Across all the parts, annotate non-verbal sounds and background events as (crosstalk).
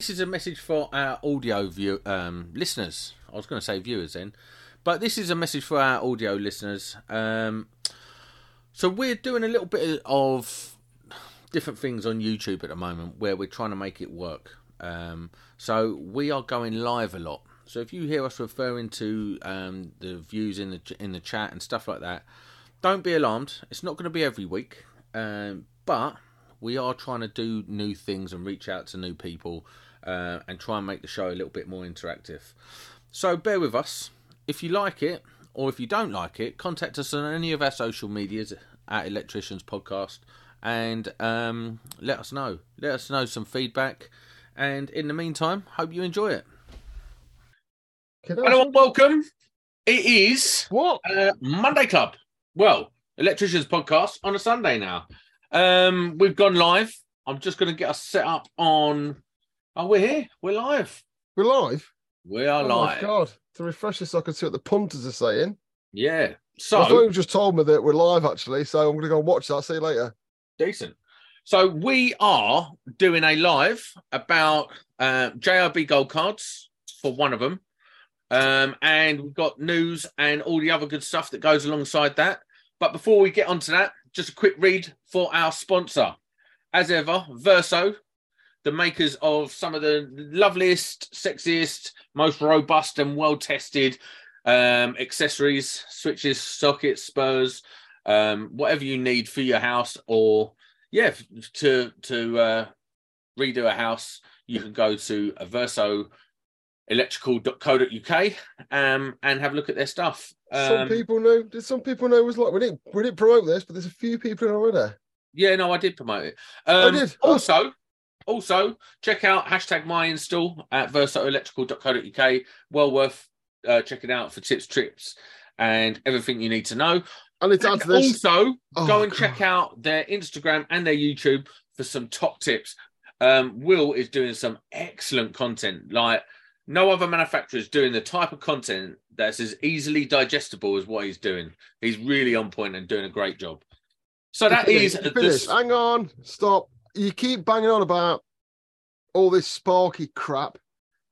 This is a message for our audio view um, listeners. I was going to say viewers then, but this is a message for our audio listeners. Um, so we're doing a little bit of different things on YouTube at the moment where we're trying to make it work. Um, so we are going live a lot. So if you hear us referring to um, the views in the in the chat and stuff like that, don't be alarmed. It's not going to be every week, um, but we are trying to do new things and reach out to new people uh, and try and make the show a little bit more interactive. So bear with us. If you like it or if you don't like it, contact us on any of our social medias at Electricians Podcast and um, let us know. Let us know some feedback. And in the meantime, hope you enjoy it. Hello and welcome. It is what uh, Monday Club. Well, Electricians Podcast on a Sunday now. Um, we've gone live. I'm just going to get us set up on. Oh, we're here. We're live. We're live. We are oh live. my god! To refresh this, I can see what the punters are saying. Yeah. So I thought you just told me that we're live actually, so I'm going to go and watch that. See you later. decent. So we are doing a live about uh, JIB gold cards for one of them, um, and we've got news and all the other good stuff that goes alongside that. But before we get onto that, just a quick read for our sponsor, as ever, Verso, the makers of some of the loveliest, sexiest, most robust and well-tested um, accessories, switches, sockets, spurs, um, whatever you need for your house or yeah, to to uh, redo a house, you can go to Verso electrical.co.uk um, and have a look at their stuff. some Um, people know. Did some people know it was like we didn't we didn't promote this, but there's a few people in already. yeah, no, I did promote it. Um, did? Oh. Also, also check out hashtag my install at versoelectrical.co.uk. Well worth uh, checking out for tips, trips, and everything you need to know. And it's this. Also, Oh, go and God. check out their Instagram and their YouTube for some top tips. Um, Will is doing some excellent content, like no other manufacturer is doing the type of content that's as easily digestible as what he's doing. He's really on point and doing a great job. So that Finish, is finish. the, Hang on, stop. You keep banging on about all this sparky crap,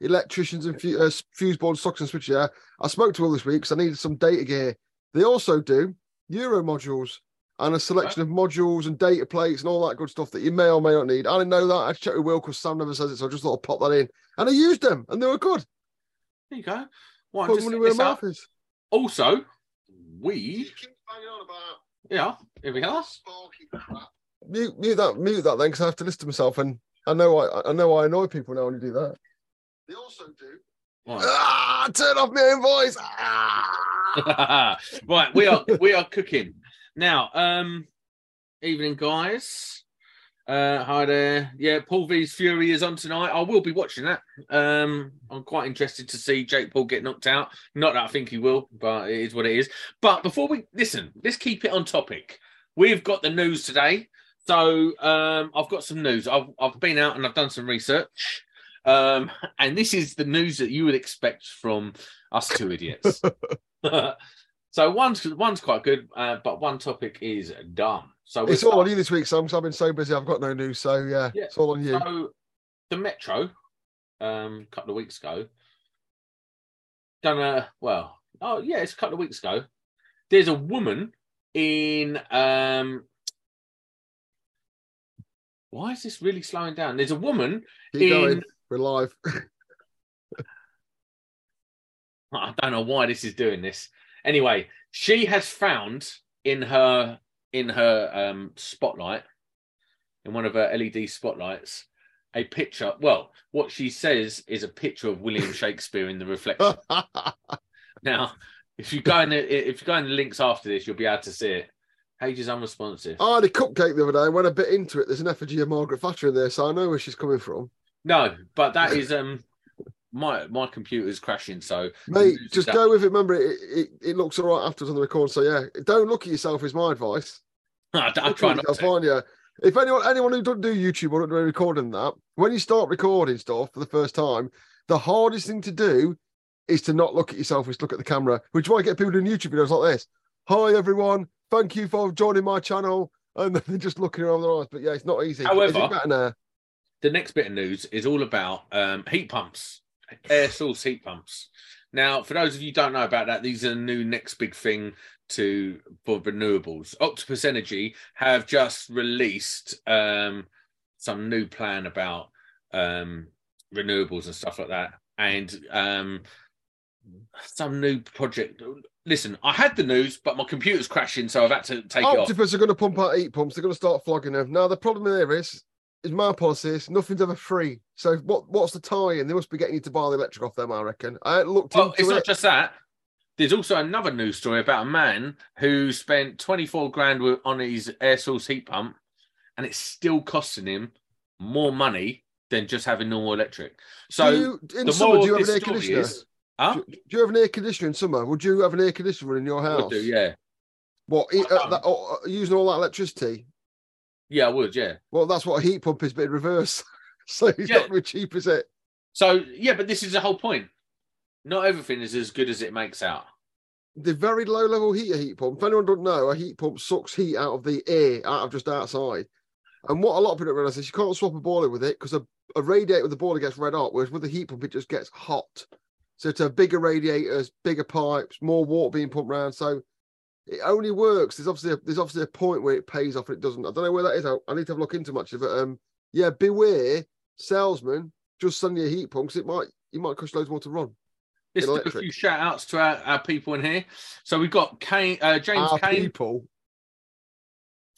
electricians and fu- uh, fuse board socks and switches. Yeah, I spoke to all this week because I needed some data gear. They also do Euro modules and a selection of modules and data plates and all that good stuff that you may or may not need. I didn't know that. I checked with Will because Sam never says it, so I just thought I'd pop that in. And I used them and they were good. there you go. Well, I'm Put just money where my up. mouth is. Also, we keep banging on about yeah, here we are. Sparky crap. Mute, mute that, mute that then, because I have to listen to myself, and I know I, I know I annoy people now when you do that. They also do. Right. Ah, turn off my own voice. Ah. (laughs) right, we are we are cooking now. Um, evening, guys. Uh, hi there. Yeah, Paul V's Fury is on tonight. I will be watching that. Um, I'm quite interested to see Jake Paul get knocked out. Not that I think he will, but it is what it is. But before we listen, let's keep it on topic. We've got the news today. So um, I've got some news. I've I've been out and I've done some research. Um, and this is the news that you would expect from us two idiots. (laughs) (laughs) so one's one's quite good, uh, but one topic is dumb. So It's all on you this week, Sam, because I've been so busy. I've got no news. So yeah, Yeah. it's all on you. So the Metro, um, a couple of weeks ago, done a well. Oh yeah, it's a couple of weeks ago. There's a woman in um. Why is this really slowing down? There's a woman Keep in going. We're live. (laughs) I don't know why this is doing this. Anyway, she has found in her in her um spotlight, in one of her LED spotlights, a picture. Well, what she says is a picture of William (laughs) Shakespeare in the reflection. (laughs) now, if you go in the if you go in the links after this, you'll be able to see it. Page is unresponsive. I had a cupcake the other day and went a bit into it. There's an effigy of Margaret Thatcher in there, so I know where she's coming from. No, but that is um my my computer's crashing, so Mate, just go with it. Remember, it, it, it looks all right afterwards on the record. So yeah, don't look at yourself. Is my advice. (laughs) I, I Look try at not to. aren't you? If anyone anyone who doesn't do YouTube or don't do recording that, when you start recording stuff for the first time, the hardest thing to do is to not look at yourself, is look at the camera. Which is why I get people doing YouTube videos like this. Hi everyone, thank you for joining my channel, and they're (laughs) just looking around their eyes. But yeah, it's not easy. However- the next bit of news is all about um, heat pumps, air source heat pumps. Now, for those of you who don't know about that, these are the new next big thing to for renewables. Octopus Energy have just released um, some new plan about um, renewables and stuff like that, and um, some new project. Listen, I had the news, but my computer's crashing, so I've had to take it off. Octopus are going to pump out heat pumps. They're going to start flogging them. Now the problem there is, is my policy is nothing's ever free. So what? What's the tie-in? They must be getting you to buy the electric off them. I reckon. I looked Well, it's it. not just that. There's also another news story about a man who spent 24 grand on his air source heat pump, and it's still costing him more money than just having normal electric. So you, in the summer, more do you have an air conditioner? is, huh? Do, do you have an air conditioner in summer? Would you have an air conditioner in your house? would do, yeah, What uh, that, oh, uh, using all that electricity? yeah, I would, yeah. Well, that's what a heat pump is, but in reverse. (laughs) so it's Yeah. not very cheap, is it? So yeah, but this is the whole point. Not everything is as good as it makes out. The very low level heater heat pump. If anyone don't know, a heat pump sucks heat out of the air out of just outside. And what a lot of people don't realize is you can't swap a boiler with it because a, a radiator with the boiler gets red hot, whereas with the heat pump it just gets hot. So to have bigger radiators, bigger pipes, more water being pumped around. So it only works. There's obviously a, there's obviously a point where it pays off and it doesn't. I don't know where that is. I, I need to have a look into much of it. Um, yeah, beware salesman just you a heat pump because it might you might cost loads more to run. Let's do a few shout outs to our, our people in here. So we've got Kane, uh, James Our Kane, people.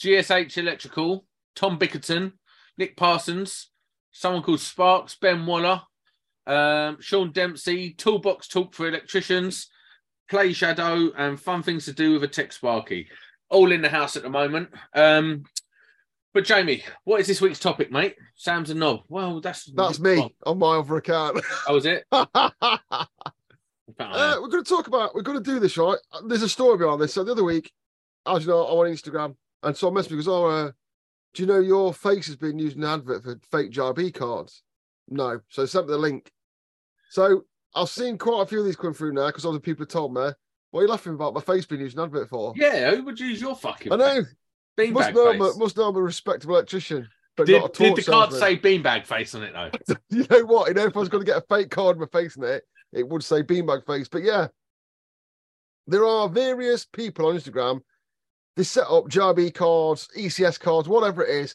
GSH Electrical, Tom Bickerton, Nick Parsons, someone called Sparks, Ben Waller, um, Sean Dempsey, Toolbox Talk for Electricians, Play Shadow, and Fun Things to Do with a Tech Sparky. All in the house at the moment. Um, but Jamie, what is this week's topic, mate? Sam's a knob. Well, that's That's me on my other account. Oh, was it? uh, (laughs) Uh, we're going to talk about. We're going to do this right. There's a story behind this. So the other week, as you know, I'm on Instagram, and so I messaged me because, oh, uh, do you know your face has been used in an advert for fake JB cards? No. So I sent me the link. So I've seen quite a few of these come through now because other people have told me. What are you laughing about? My face being used an advert for? yeah, who would use your fucking I know. beanbag Must know, I'm face? a, must know I'm a respectable electrician, but Did, not a did the card salesman. say beanbag face on it though? (laughs) you know what? You know, if I was going to get a fake card with my face in it, it would say beanbag face. But yeah, there are various people on Instagram. They set up JIB cards, ECS cards, whatever it is,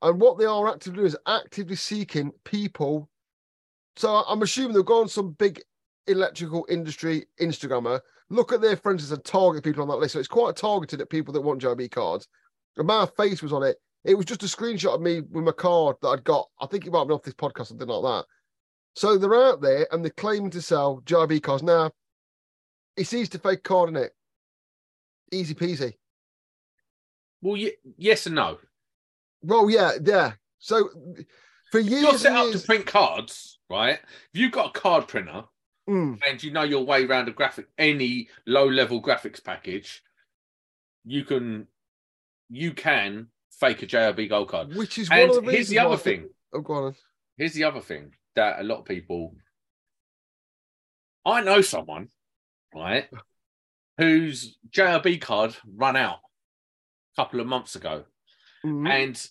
and what they are actively doing is actively seeking people. So I'm assuming they've gone some big electrical industry Instagrammer, look at their friends and target people on that list. So it's quite targeted at people that want JIB cards. And my face was on it. It was just a screenshot of me with my card that I'd got. I think it might have been off this podcast, or something like that. So they're out there and they're claiming to sell JIB cards. Now, it's easy to fake card in it. Easy peasy. Well, y- yes and no. Well, yeah, yeah. So for years, You're set up years- to print cards, right? If you've got a card printer Mm, and you know your way around a graphic, any low-level graphics package, you can you can fake a JIB gold card. which is one of the here's the other think- thing. Oh, go on. Here's the other thing that a lot of people. I know someone, right, (laughs) whose JIB card ran out a couple of months ago. Mhm. and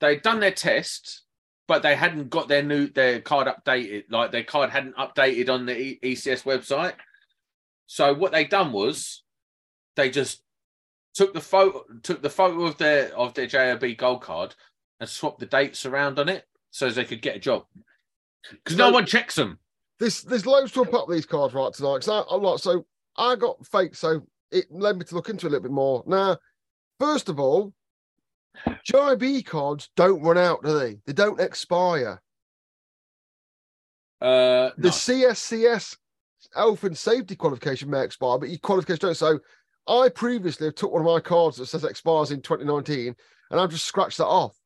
they'd done their test, but they hadn't got their new their card updated. Like their card hadn't updated on the E- ECS website. So what they done was they just took the photo took the photo of their of their JIB gold card and swapped the dates around on it so as they could get a job. Because no one checks them. This there's loads to unpack these cards right tonight. I, I'm like, so I got fake, so it led me to look into it a little bit more. Now, first of all, JIB cards don't run out, do they? They don't expire. Uh, The no. CSCS health and safety qualification may expire, but your qualification don't. So I previously took one of my cards that says expires in 2019, and I've just scratched that off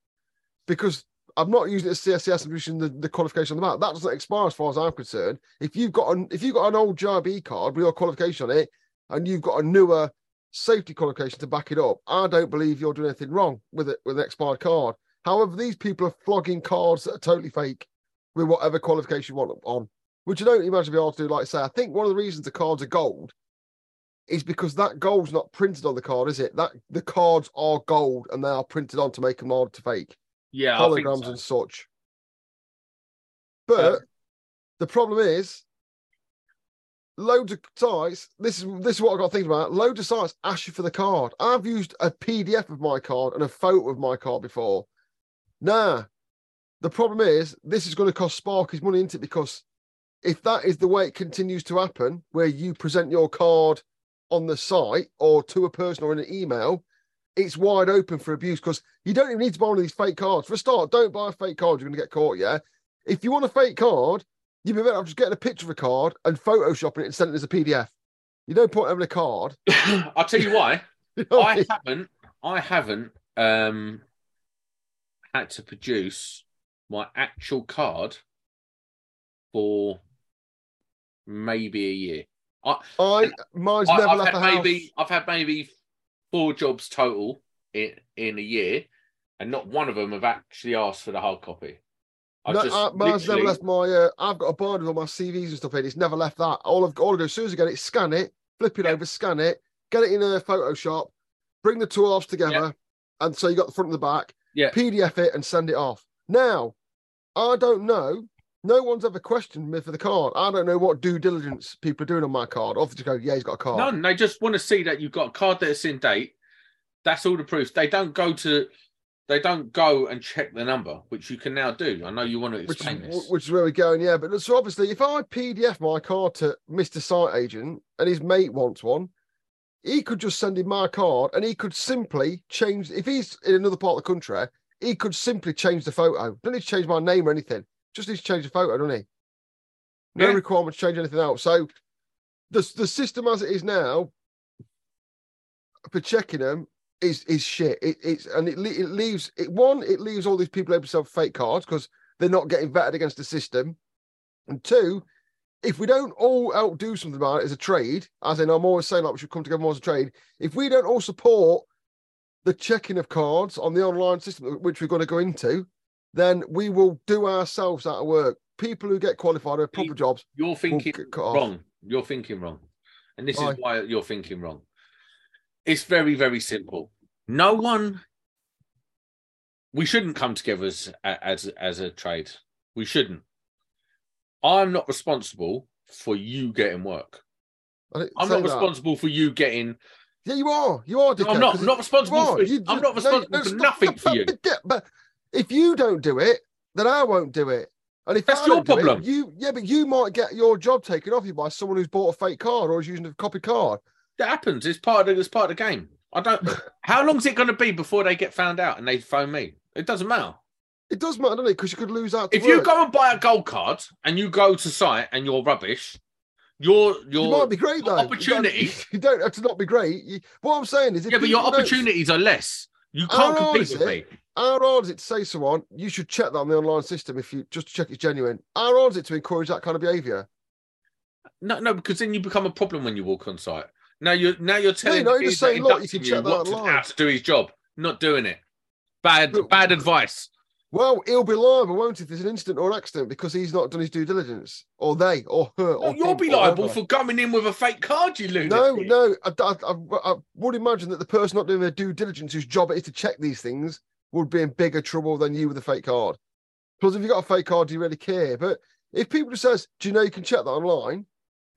because I'm not using it as CSCS. I'm using the, the qualification on the back. That doesn't expire as far as I'm concerned. If you've got an if you've got an old JIB card with your qualification on it, and you've got a newer safety qualification to back it up, I don't believe you're doing anything wrong with it with an expired card. However, these people are flogging cards that are totally fake with whatever qualification you want on, which I don't imagine be able to do. Like I say, I think one of the reasons the cards are gold is because that gold's not printed on the card, is it? That the cards are gold and they are printed on to make them hard to fake yeah, holograms so. and such. But Uh, the problem is, loads of sites. This is this is what I've got to think about. Loads of sites ask you for the card. I've used a PDF of my card and a photo of my card before. Nah, the problem is this is going to cost Sparky's money, isn't it? Because if that is the way it continues to happen, where you present your card on the site or to a person or in an email, it's wide open for abuse because you don't even need to buy one of these fake cards. For a start, don't buy a fake card, you're going to get caught. Yeah. If you want a fake card, you'd be better off just getting a picture of a card and photoshopping it and sending it as a PDF. You don't put having a card. (laughs) I'll tell you why. (laughs) You know I I mean? haven't. I haven't um, had to produce my actual card for maybe a year. I, I mine's I, never I've left had the house. maybe I've had maybe four jobs total in in a year, and not one of them have actually asked for the hard copy. I No, uh, mine's never literally- left my. Uh, I've got a binder with all my CVs and stuff in. It's never left that. All I've all I do as soon as I get it, scan it, flip it Yeah. over, scan it, get it in a Photoshop, bring the two halves together, and so you got the front and the back. Yeah. PDF it and send it off. Now, I don't know. No one's ever questioned me for the card. I don't know what due diligence people are doing on my card. Obviously, go, yeah, he's got a card. None. They just want to see that you've got a card that's in date. That's all the proof. They don't go to. They don't go and check the number, which you can now do. I know you want to explain is, this. which is where we're going, yeah. But so obviously, if I PDF my card to Mr. Site Agent and his mate wants one, he could just send him my card and he could simply change. If he's in another part of the country, he could simply change the photo. Don't need to change my name or anything. Just needs to change the photo, don't he? No Yeah. requirement to change anything else. So the the system as it is now for checking them is is shit. It, it's and it, it leaves it one. It leaves all these people able to sell fake cards because they're not getting vetted against the system. And two, if we don't all out do something about it as a trade, as in I'm always saying like we should come together more as a trade. If we don't all support the checking of cards on the online system, which we're going to go into, then we will do ourselves out of work. People who get qualified have proper jobs. You're thinking off. wrong. You're thinking wrong, and this Why? is why you're thinking wrong. It's very, very simple. No one. We shouldn't come together as as as a trade. We shouldn't. I'm not responsible for you getting work. I'm not that. responsible for you getting. Yeah, you are. You are. Dickhead, I'm not. not responsible for. You I'm not responsible no, for stop, nothing for you. But, if you don't do it, then I won't do it. And if That's I your don't it, problem. you yeah, but you might get your job taken off you by someone who's bought a fake card or is using a copy card. That happens. It's part of the, it's part of the game. I don't. (laughs) How long's it going to be before they get found out and they phone me? It doesn't matter. It does matter, doesn't it? Because you could lose out. If you go and buy a gold card and you go to site and you're rubbish, your you might be great though. opportunity- You don't, (laughs) you don't have to not be great. You, what I'm saying is, if yeah, but your opportunities are less. You can't compete is with me. it? How hard is it to say someone you should check that on the online system if you just to check it's genuine? How hard is it to encourage that kind of behaviour? No, no, because then you become a problem when you walk on site. Now you're now you're telling no, the you're just kid that saying, look, you can check that to, online. how to do his job. Not doing it. Bad But- bad advice. Well, he'll be liable, won't he, if there's an incident or an accident because he's not done his due diligence, or they, or her, No, or you'll him, be liable for coming in with a fake card, you lunatic. No, no, I, I, I, would imagine that the person not doing their due diligence, whose job it is to check these things, would be in bigger trouble than you with a fake card. Because if you got a fake card, do you really care? But if people just says, "Do you know you can check that online?"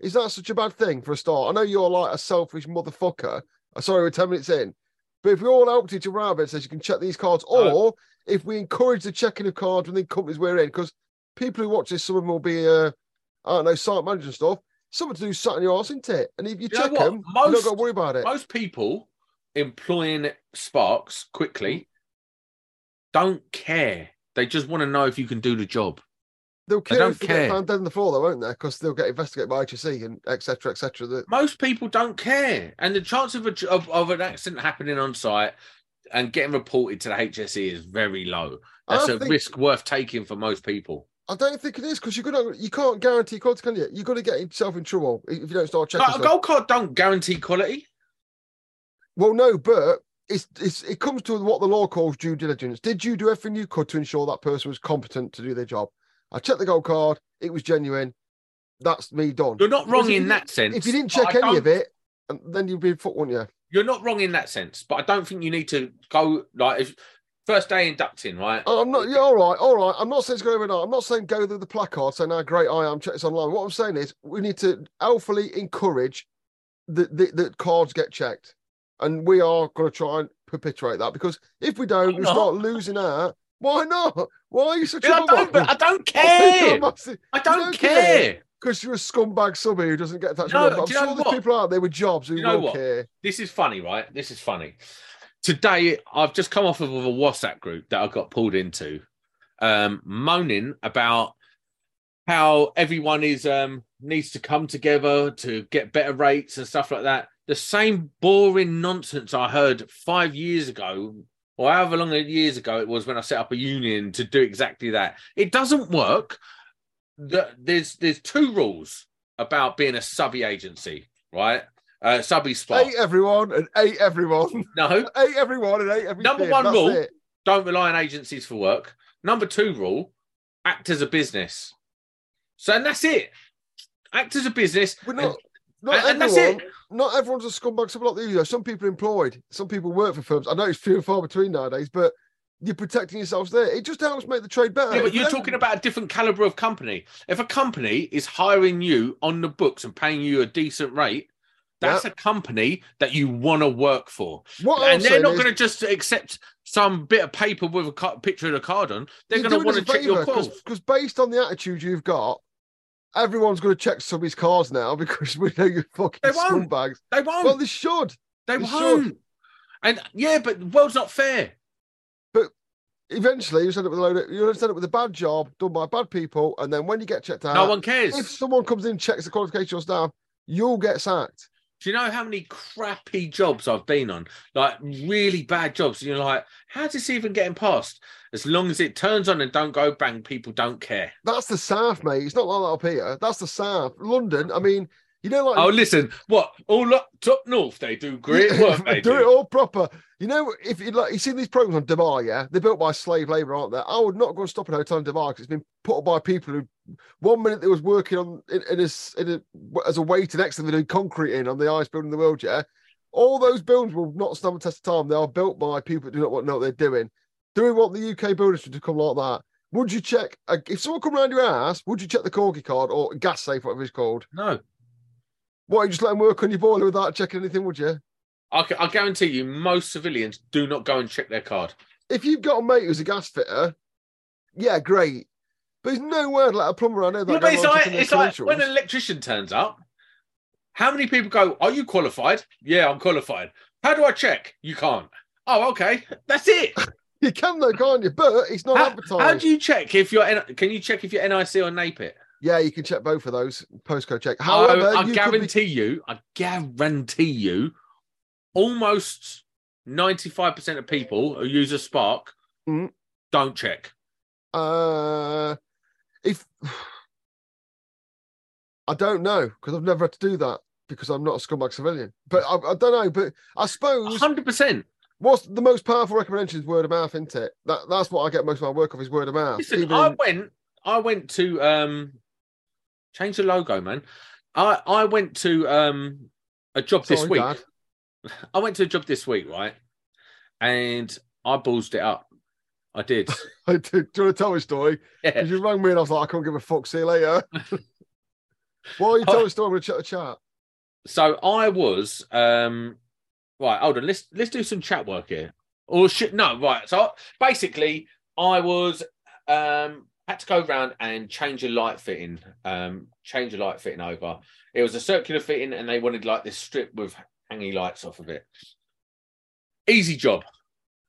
Is that such a bad thing for a start? I know you're like a selfish motherfucker. Uh, Sorry, we're ten minutes in, but if we all helped each other out and says you can check these cards, No. or if we encourage the checking of cards within companies we're in, because people who watch this, some of them will be, uh, I don't know, site manager and stuff. Something to do sat in your arse, isn't it? And if you You check them, you don't got to worry about it. Most people employing Sparks quickly don't care. They just want to know if you can do the job. They'll don't if they care. get found dead on the floor, though, won't they? Because they'll get investigated by HSE and etc. etc. That Most people don't care, and the chance of, a, of of an accident happening on site and getting reported to the HSE is very low. That's a think- risk worth taking for most people. I don't think it is because you're gonna you can't guarantee quality, can you? You're gonna get yourself in trouble if you don't start checking. Like, a gold card don't guarantee quality. Well, no, but it's it's it comes to what the law calls due diligence. Did you do everything you could to ensure that person was competent to do their job? I checked the gold card; it was genuine. That's me done. You're not wrong in that sense. If you didn't check any of it, and then you'd be fucked, wouldn't you? you're not wrong in that sense, but I don't think you need to go like if first day inducting, right? I'm not. Yeah, all right, all right. I'm not saying it's going overnight. I'm not saying go through the placard saying how great I am. Check this online. What I'm saying is we need to alphily encourage that the, the cards get checked, and we are going to try and perpetuate that because if we don't, we start losing out. Why not? Why are you such I a don't, I don't care. I don't care. Because you're a scumbag subby who doesn't get attached. No, I'm do sure there's what? people out there with jobs who know will what? care. This is funny, right? This is funny. Today, I've just come off of a WhatsApp group that I got pulled into, um, moaning about how everyone is um, needs to come together to get better rates and stuff like that. The same boring nonsense I heard five years ago, or however long years ago it was when I set up a union to do exactly that. It doesn't work. There's there's two rules about being a subby agency, right? Uh, subby spot. Hate everyone and hate everyone. (laughs) No, (laughs) hate everyone and hate everyone. Number one That's rule. it. don't rely on agencies for work. Number two rule: act as a business. So, and that's it. Act as a business. We're not. and- Not and- and that's it. Not everyone's a scumbag. Some like you. Some people employed. Some people work for firms. I know it's few and far between nowadays, but you're protecting yourselves there. It just helps make the trade better. Yeah, but you're talking about a different caliber of company. If a company is hiring you on the books and paying you a decent rate, that's a company that you want to work for. what I'm and they're not is, going to just accept some bit of paper with a picture of the card on. They're going to want to check your calls. because based on the attitude you've got, everyone's going to check somebody's cars now (laughs) because we know you're fucking They won't. scumbags. They won't. Well, they should. they they won't. should. And yeah, but the world's not fair. But eventually, you end up with a load of, you end up with a bad job done by bad people, and then when you get checked out, No one cares. if someone comes in and checks the qualifications staff, you'll get sacked. Do you know how many crappy jobs I've been on? Like really bad jobs. You're like, how's this even getting past? As long as it turns on and don't go bang, people don't care. That's the South, mate. It's not like that up here. That's the South. London, I mean, you know, like Oh, listen, what all up top north they do great work. (laughs) They do do. it all proper. You know, if you like, you see these programs on Dubai, yeah, they're built by slave labor, aren't they? I would not go and stop in a hotel in Dubai because it's been put up by people who, one minute they was working on in, in, a, in a, as a waiter next to them doing concrete in on the highest building in the world, yeah. All those buildings will not stand the test of time. They are built by people that do not want- know what they're doing. Do we want the UK builders to come like that? Would you check uh, if someone come around your ass? Would you check the CORGI card or gas safe, whatever it's called? No, What you just let them work on your boiler without checking anything? Would you? I, I guarantee you, most civilians do not go and check their card. if you've got a mate who's a gas fitter, yeah, great. But there's no word like a plumber. I know that. Yeah, but it's like it's like when an electrician turns up. How many people go? Are you qualified? Yeah, I'm qualified. How do I check? You can't. Oh, okay. That's it. (laughs) You can though, can't you? But it's not How, advertised. how do you check if you're? Can you check if you're NIC or NAPIT? Yeah, you can check both of those postcode check. However, I, I you could be- guarantee you, I guarantee you, almost ninety-five percent of people who use a Spark Mhm. don't check. uh, if (sighs) I don't know because I've never had to do that because I'm not a scumbag civilian. But I, I don't know. But I suppose hundred percent. what's the most powerful recommendation is word of mouth, isn't it? That that's what I get most of my work off is word of mouth. Listen, Even I went. I went to um, change the logo, man. I I went to um a job this week. Dad. (laughs) I went to a job this week, right? And I ballsed it up. I did. (laughs) I do, do you want to tell me a story? (laughs) yeah. You rang me and I was like, I can't give a fuck. See you later. Why are you telling a story? Going to chat a chat. So I was um right. Hold on. Let's let's do some chat work here. Or shit. No, right. So basically, I was um had to go around and change a light fitting. Um, change a light fitting over. It was a circular fitting, and they wanted like this strip with hanging lights off of it. Easy job.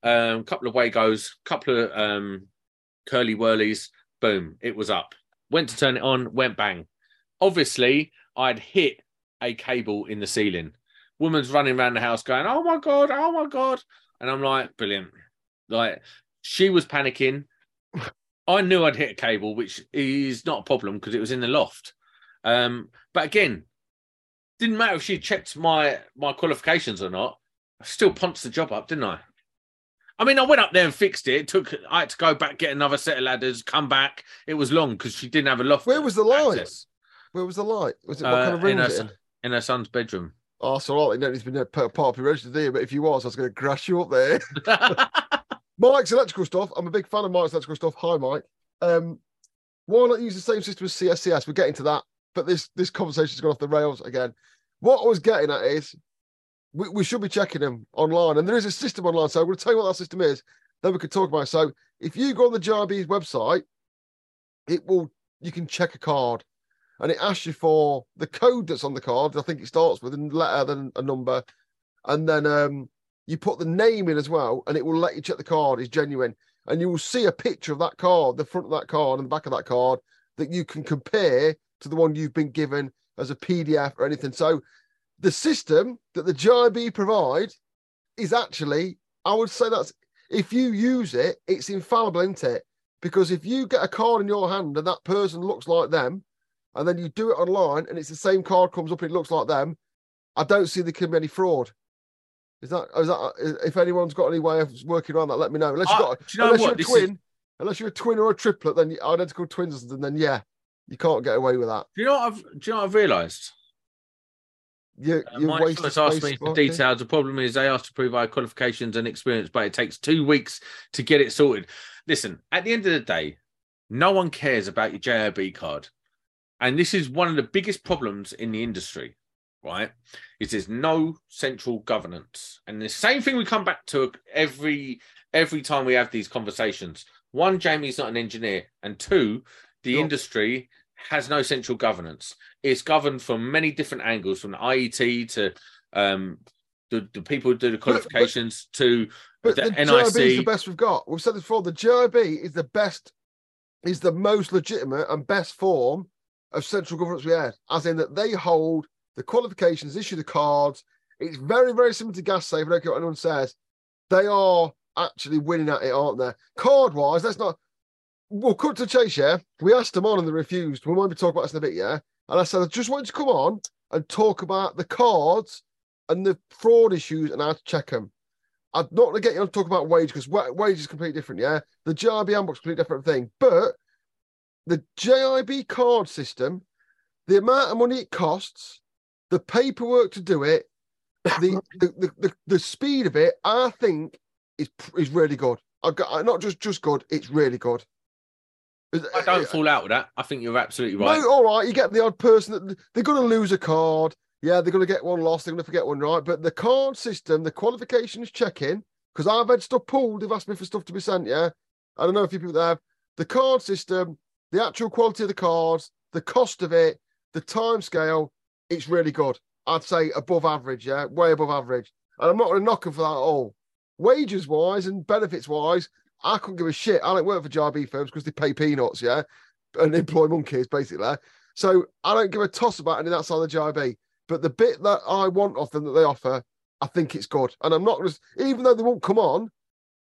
Um, couple of Wagos, couple of um curly whirlies. Boom, it was up. Went to turn it on, went bang. Obviously, I'd hit a cable in the ceiling. Woman's running around the house going, "Oh my god, oh my god!" And I'm like, "Brilliant!" Like she was panicking. I knew I'd hit a cable, which is not a problem because it was in the loft. Um, but again, didn't matter if she checked my my qualifications or not. I still punched the job up, didn't I? I mean, I went up there and fixed it. it took I had to go back, get another set of ladders, come back. It was long because she didn't have a loft. Where was the light? access. Where was the light? Was it what Uh, kind of room in her in? in her son's bedroom. Oh, so all right. You don't need to be part of your registered there, but if you was, I was going to grass you up there. (laughs) (laughs) Mike's electrical stuff. I'm a big fan of Mike's electrical stuff. Hi, Mike. Um, why not use the same system as CSCS? We're getting to that, but this this conversation's gone off the rails again. What I was getting at is we, we should be checking them online, and there is a system online. So I'm going to tell you what that system is. Then we could talk about. It. So if you go on the JIB's website, it will you can check a card, and it asks you for the code that's on the card. I think it starts with a letter, then a number, and then um, you put the name in as well, and it will let you check the card is genuine. And you will see a picture of that card, the front of that card, and the back of that card that you can compare to the one you've been given as a PDF or anything. So the system that the JIB provide is actually, I would say that's if you use it, it's infallible, isn't it? Because if you get a card in your hand and that person looks like them, and then you do it online and it's the same card comes up and it looks like them, I don't see there can be any fraud. Is that is that if anyone's got any way of working around that, let me know. Unless you've got you know unless you're a This twin, is- unless you're a twin or a triplet, then identical twins something, then yeah, you can't get away with that. Do you know what I've? Do you know what I've realised? You Uh, waste asked me for details. The problem is they ask to prove provide qualifications and experience, but it takes two weeks to get it sorted. Listen, at the end of the day, no one cares about your JIB card. And this is one of the biggest problems in the industry, right? Is there's no central governance. And the same thing we come back to every every time we have these conversations. One, Jamie's not an engineer, and two, the Sure. industry has no central governance. It's governed from many different angles, from the IET to um, the, the people who do the but- qualifications to But the the, JIB is the best we've got. We've said this before. The JIB is the best, is the most legitimate and best form of central governance we had, as in that they hold the qualifications, issue the cards. It's very, very similar to gas safe. I don't care what anyone says. They are actually winning at it, aren't they? Card wise, let's not. We'll cut to chase, yeah. We asked them on and they refused. We might be talking about this in a bit, yeah. And I said, I just wanted to come on and talk about the cards and the fraud issues and how to check them. I'm not going to get you on to talk about wage because wage is completely different. Yeah, the JIB handbook's a completely different thing. But the JIB card system, the amount of money it costs, the paperwork to do it, the (laughs) the, the, the, the speed of it, I think is is really good. I've got not just just good, it's really good. I don't eh, fall out with that. I think you're absolutely right. No, all right. You get the odd person that they're going to lose a card. Yeah, they're going to get one lost. They're going to forget one right. But the card system, the qualifications check-in, because I've had stuff pulled. They've asked me for stuff to be sent. Yeah, I don't know if you people that have the card system, the actual quality of the cards, the cost of it, the time scale. It's really good. I'd say above average. Yeah, way above average. And I'm not going to knock them for that at all. Wages wise and benefits wise, I couldn't give a shit. I don't work for JIB firms because they pay peanuts. Yeah, and employ monkeys basically. So I don't give a toss about any of that side of the JIB. But the bit that I want of them that they offer, I think it's good. And I'm not just, even though they won't come on,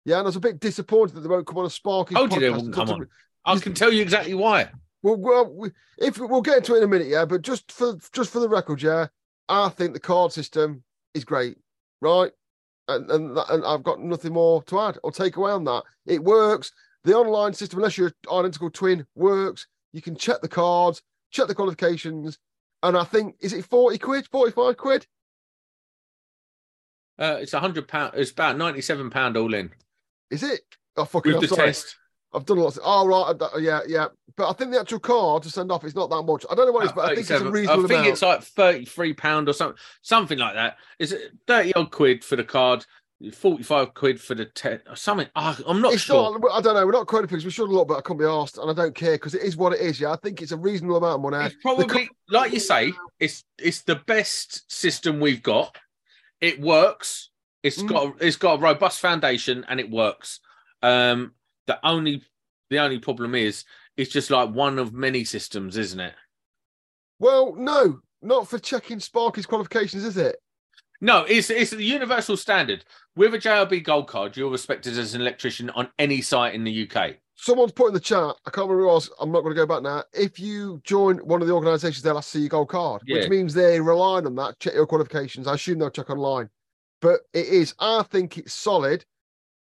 yeah, and I was a bit disappointed that they won't come on a Sparky. You they wouldn't come on. I can tell you exactly why. Well, well, if we'll get into it in a minute, yeah. But just for just for the record, yeah, I think the card system is great, right? And and, and I've got nothing more to add or take away on that. It works. The online system, unless you're an identical twin, works. You can check the cards, check the qualifications, and I think is it forty quid, forty five quid? Uh, it's a hundred pound. It's about ninety-seven pound all in Is it? Oh fucking! with I'm the sorry. test. I've done lots. Of, oh right, yeah, yeah. But I think the actual card to send off is not that much. I don't know what it is, but I think it's a reasonable I think amount. it's like thirty-three pound or something, something like that. Is it thirty odd quid for the card? Forty-five quid for the test or something. Ah, I'm not it's sure. not. I don't know. We're not quoting figures. We should a lot, but I can't be asked, and I don't care because it is what it is. Yeah, I think it's a reasonable amount of money. It's probably like you say. It's it's the best system we've got. It works. It's Mm. got a, it's got a robust foundation and it works. Um, the only the only problem is it's just like one of many systems, isn't it? Well, no, not for checking Sparky's qualifications, is it? No, it's it's the universal standard. With a JIB Gold card, you're respected as an electrician on any site in the UK. Someone's put in the chat. I can't remember who was. I'm not going to go back now. If you join one of the organisations, they'll ask to see your gold card, Yeah. which means they're relying on that. Check your qualifications. I assume they'll check online, but it is. I think it's solid,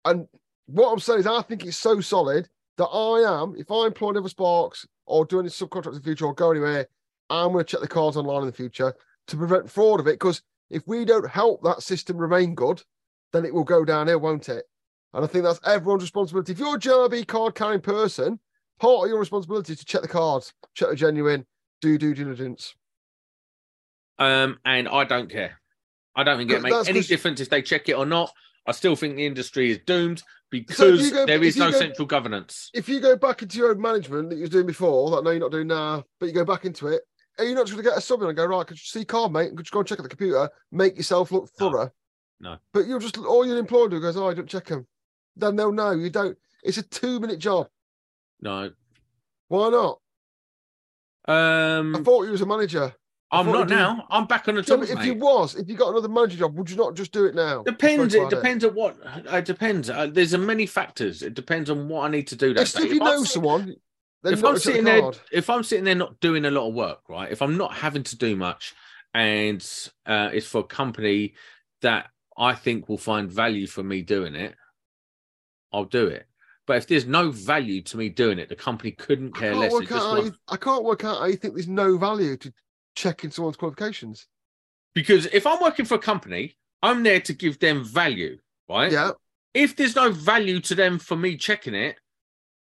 and what I'm saying is, I think it's so solid that I am. If I employ Never Sparks or do any subcontracts in the future or go anywhere, I'm going to check the cards online in the future to prevent fraud of it. Because if we don't help that system remain good, then it will go downhill, won't it? And I think that's everyone's responsibility. If you're a JIB card carrying person, part of your responsibility is to check the cards, check the genuine, do due diligence. Um, and I don't care. I don't think it makes any difference if they check it or not. I still think the industry is doomed because So go- there is no go- central governance. If you go back into your own management that you were doing before, that I know you're not doing now, but you go back into it, are you not just going to get a sub in and go, right, could you see card, mate? Could you go and check at the computer, make yourself look No. thorough? No. But you're just, all your employer do goes, oh, I don't check them. Then they'll know you don't. It's a two minute job. No. Why not? I Um, thought you was a manager. I'm not you now. I'm back on the Yeah, tools, if mate. you was, if you got another manager job, would you not just do it now? Depends. It depends on what. It depends. Uh, there's a many factors. It depends on what I need to do that If, if you I'm know someone, if I'm check the sitting there, if I'm sitting there not doing a lot of work, right? If I'm not having to do much, and uh, it's for a company that I think will find value for me doing it, I'll do it. But if there's no value to me doing it, the company couldn't care can't, less. Out just how wants- I can't work out how you think there's no value to checking someone's qualifications. Because if I'm working for a company, I'm there to give them value, right? Yeah. If there's no value to them for me checking it,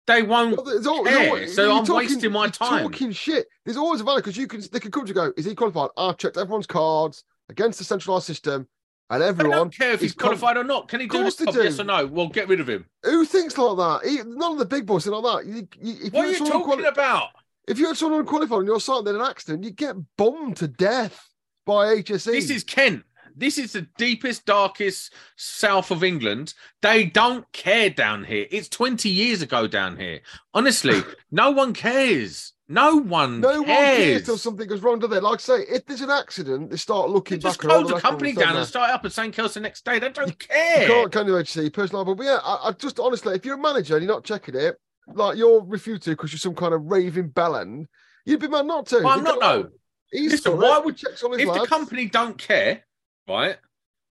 they won't Well, care, always- so I'm wasting my time. Talking shit. There's always a value because you can. They can come to you go. Is he qualified? I've checked everyone's cards against the centralized system, and I everyone. don't care if he's com- qualified or not. Can he do this? Yes or no? Well, get rid of him. Who thinks like that? He, none of the big boys think like that. You, you, What are you talking quali- about? If you had someone unqualified on your site in an accident, you get bombed to death by HSE. This is Kent. This is the deepest, darkest south of England. They don't care down here. It's 20 years ago down here. Honestly, (laughs) no one cares. No one no one cares cares. till something goes wrong, do they? Like I say, if there's an accident, they start They looking just back all close the company down and start up at St. Kills the next day. They don't You care. can't, can you HC personal but yeah, I, I just honestly, if you're a manager and you're not checking it, like you're refuted because you're some kind of raving bellend, you'd be mad not to. Well, I'm not, no. "Oh, He's Listen, why would- checks all his If the company don't care, right,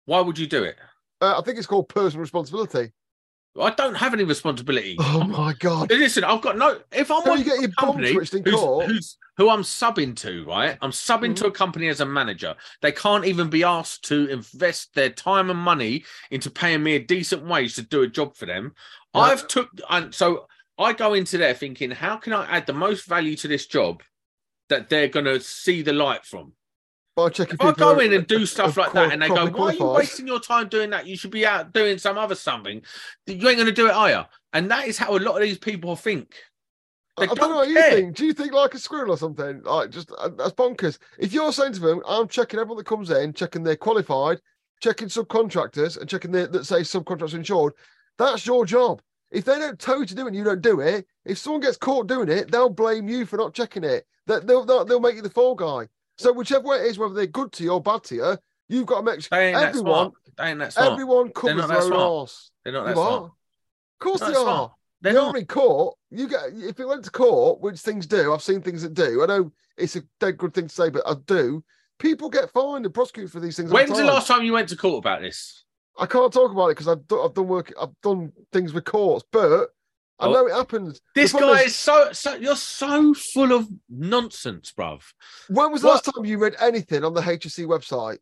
why would you do it? Uh, I think it's called personal responsibility. I don't have any responsibility. (laughs) Oh my god! Listen, I've got no. If I'm Can you get your company in who's, court? who's who I'm subbing to, right? I'm subbing to a company as a manager. They can't even be asked to invest their time and money into paying me a decent wage to do a job for them. Yeah. I've took and so I go into there thinking, how can I add the most value to this job that they're going to see the light from? By checking If I go in and do stuff like that, and they go, "Why are you wasting your time doing that? You should be out doing some other something." You ain't going to do it, are you? And that is how a lot of these people think. I They I don't know what don't you think. Do you think like a squirrel or something? Like just uh, that's bonkers. If you're saying to them, I'm checking everyone that comes in, checking they're qualified, checking subcontractors, and checking their, that say subcontractors insured, that's your job. If they don't tell you to do it and you don't do it, if someone gets caught doing it, they'll blame you for not checking it. That they'll, they'll they'll make you the fall guy. So whichever way it is, whether they're good to you or bad to you, you've got to make sure They ain't that everyone smart. They ain't that smart. everyone covers their own arse. They're not You that are. smart. Of course They're they not are. smart. They're You're not. in court. You get if it went to court, which things do. I've seen things that do. I know it's a dead good thing to say, but I do. People get fined and prosecuted for these things. When's the last time you went to court about this? I can't talk about it because I've done, I've done work. I've done things with courts, but I Oh. know it happens. This guy is, is so so. You're so full of nonsense, bruv. When was the What- last time you read anything on the HSE website?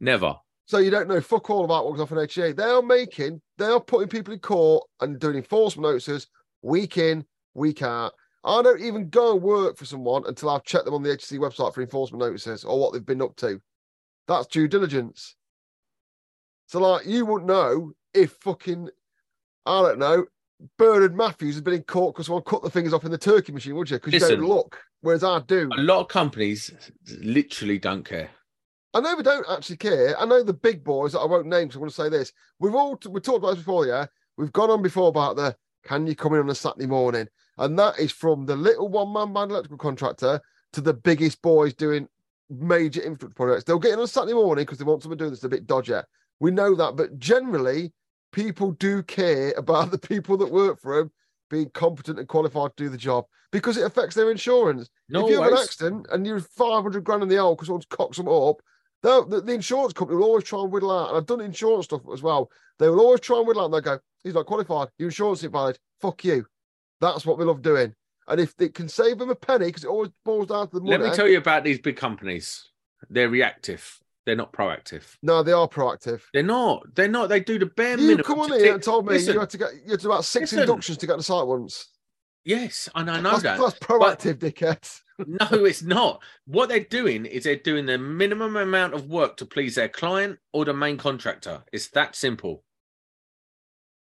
Never. So you don't know fuck all about what goes off in HSE. They are making, they are putting people in court and doing enforcement notices week in, week out. I don't even go and work for someone until I've checked them on the HSE website for enforcement notices or what they've been up to. That's due diligence. So, like, you wouldn't know if fucking, I don't know, Bernard Matthews has been in court because someone cut the fingers off in the turkey machine, would you? Because you Listen. don't look. Whereas I do. A lot of companies literally don't care. I know they don't actually care. I know the big boys that I won't name, so I want to say this. We've all we talked about this before, yeah. We've gone on before about the can you come in on a Saturday morning? And that is from the little one-man band electrical contractor to the biggest boys doing major infrastructure projects. They'll get in on a Saturday morning because they want someone doing this a bit dodgy. We know that, but generally, people do care (laughs) about the people that work for them being competent and qualified to do the job because it affects their insurance. No if you have an accident and you're 500 grand in the hole because someone's cocked something up, the, the insurance company will always try and whittle out. And I've done insurance stuff as well. They will always try and whittle out and they'll go, he's not qualified. Your insurance is valid. Fuck you. That's what we love doing. And if it can save them a penny, because it always boils down to the money. Let me tell you about these big companies. They're reactive. They're not proactive. No, they are proactive. They're not. They're not. They do the bare You minimum. come on here and told me Listen, you had to get you had to about six Listen. inductions to get the site once. Yes, and I know that's, that. that's proactive, dickhead. (laughs) No, it's not. What they're doing is they're doing the minimum amount of work to please their client or the main contractor. It's that simple.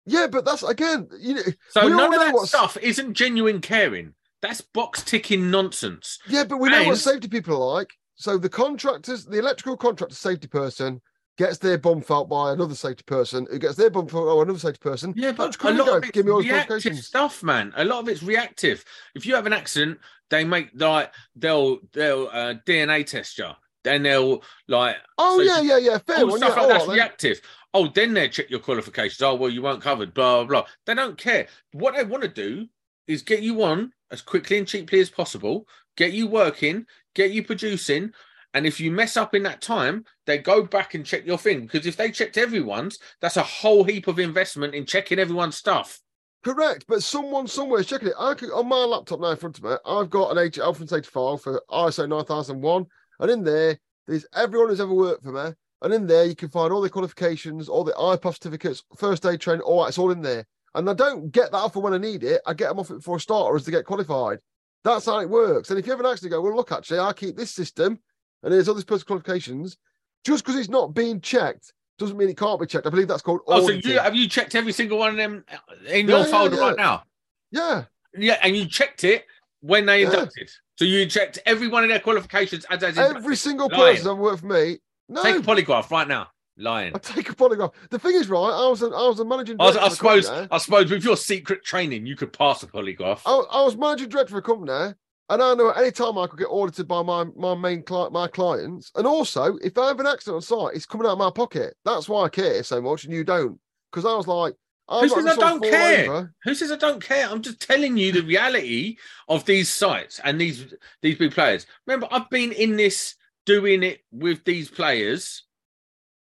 Yeah, but that's again, you know, So We all none of know that what's- stuff isn't genuine caring. That's box ticking nonsense. yeah, but we know what safety people are like. So the contractors, the electrical contractor safety person gets their bum felt by another safety person who gets their bum felt by another safety person. Yeah, but a lot of it's give me all reactive stuff, man. A lot of it's reactive. If you have an accident, they make like they'll they'll uh, DNA test you. Then they'll like Oh So yeah, yeah, yeah. Fair oh, one. stuff yeah, like all that's then. reactive. Oh, then they check your qualifications. Oh, well, you weren't covered. Blah blah blah. They don't care. What they want to do is get you on as quickly and cheaply as possible. Get you working. Get you producing. And if you mess up in that time, they go back and check your thing. Because if they checked everyone's, that's a whole heap of investment in checking everyone's stuff. Correct, but someone somewhere is checking it. I could, on my laptop now in front of me, I've got an H and Safety file for ISO 9001, and in there, there's everyone who's ever worked for me, and in there you can find all the qualifications, all the IPAF certificates, first aid training, all that's all in there. And I don't get that off when I need it. I get them off it before I start, or as to get qualified. That's how it works. And if you an accident, go well. Look, actually, I keep this system, and there's all these personal qualifications. Just because it's not being checked doesn't mean it can't be checked. I believe that's called Oh, so you have you checked every single one of them in Yeah, your yeah, folder yeah. right now? yeah, Yeah, and you checked it when they inducted. So you checked every one of their qualifications as as every single Lying. person that worked for me. No, Take a polygraph right now. Lying. I take a polygraph. The thing is, right? I was a, I was a managing I, was- director. I of suppose. I suppose with your secret training, you could pass a polygraph. I, I was managing director for a company, there, and I know at any time I could get audited by my my main client, my clients. And also, if I have an accident on site, it's coming out of my pocket. That's why I care so much, and you don't. Because I was like, I'm Who says I don't care? over. Who says I don't care? I'm just telling you the reality of these sites and these these big players. Remember, I've been in this doing it with these players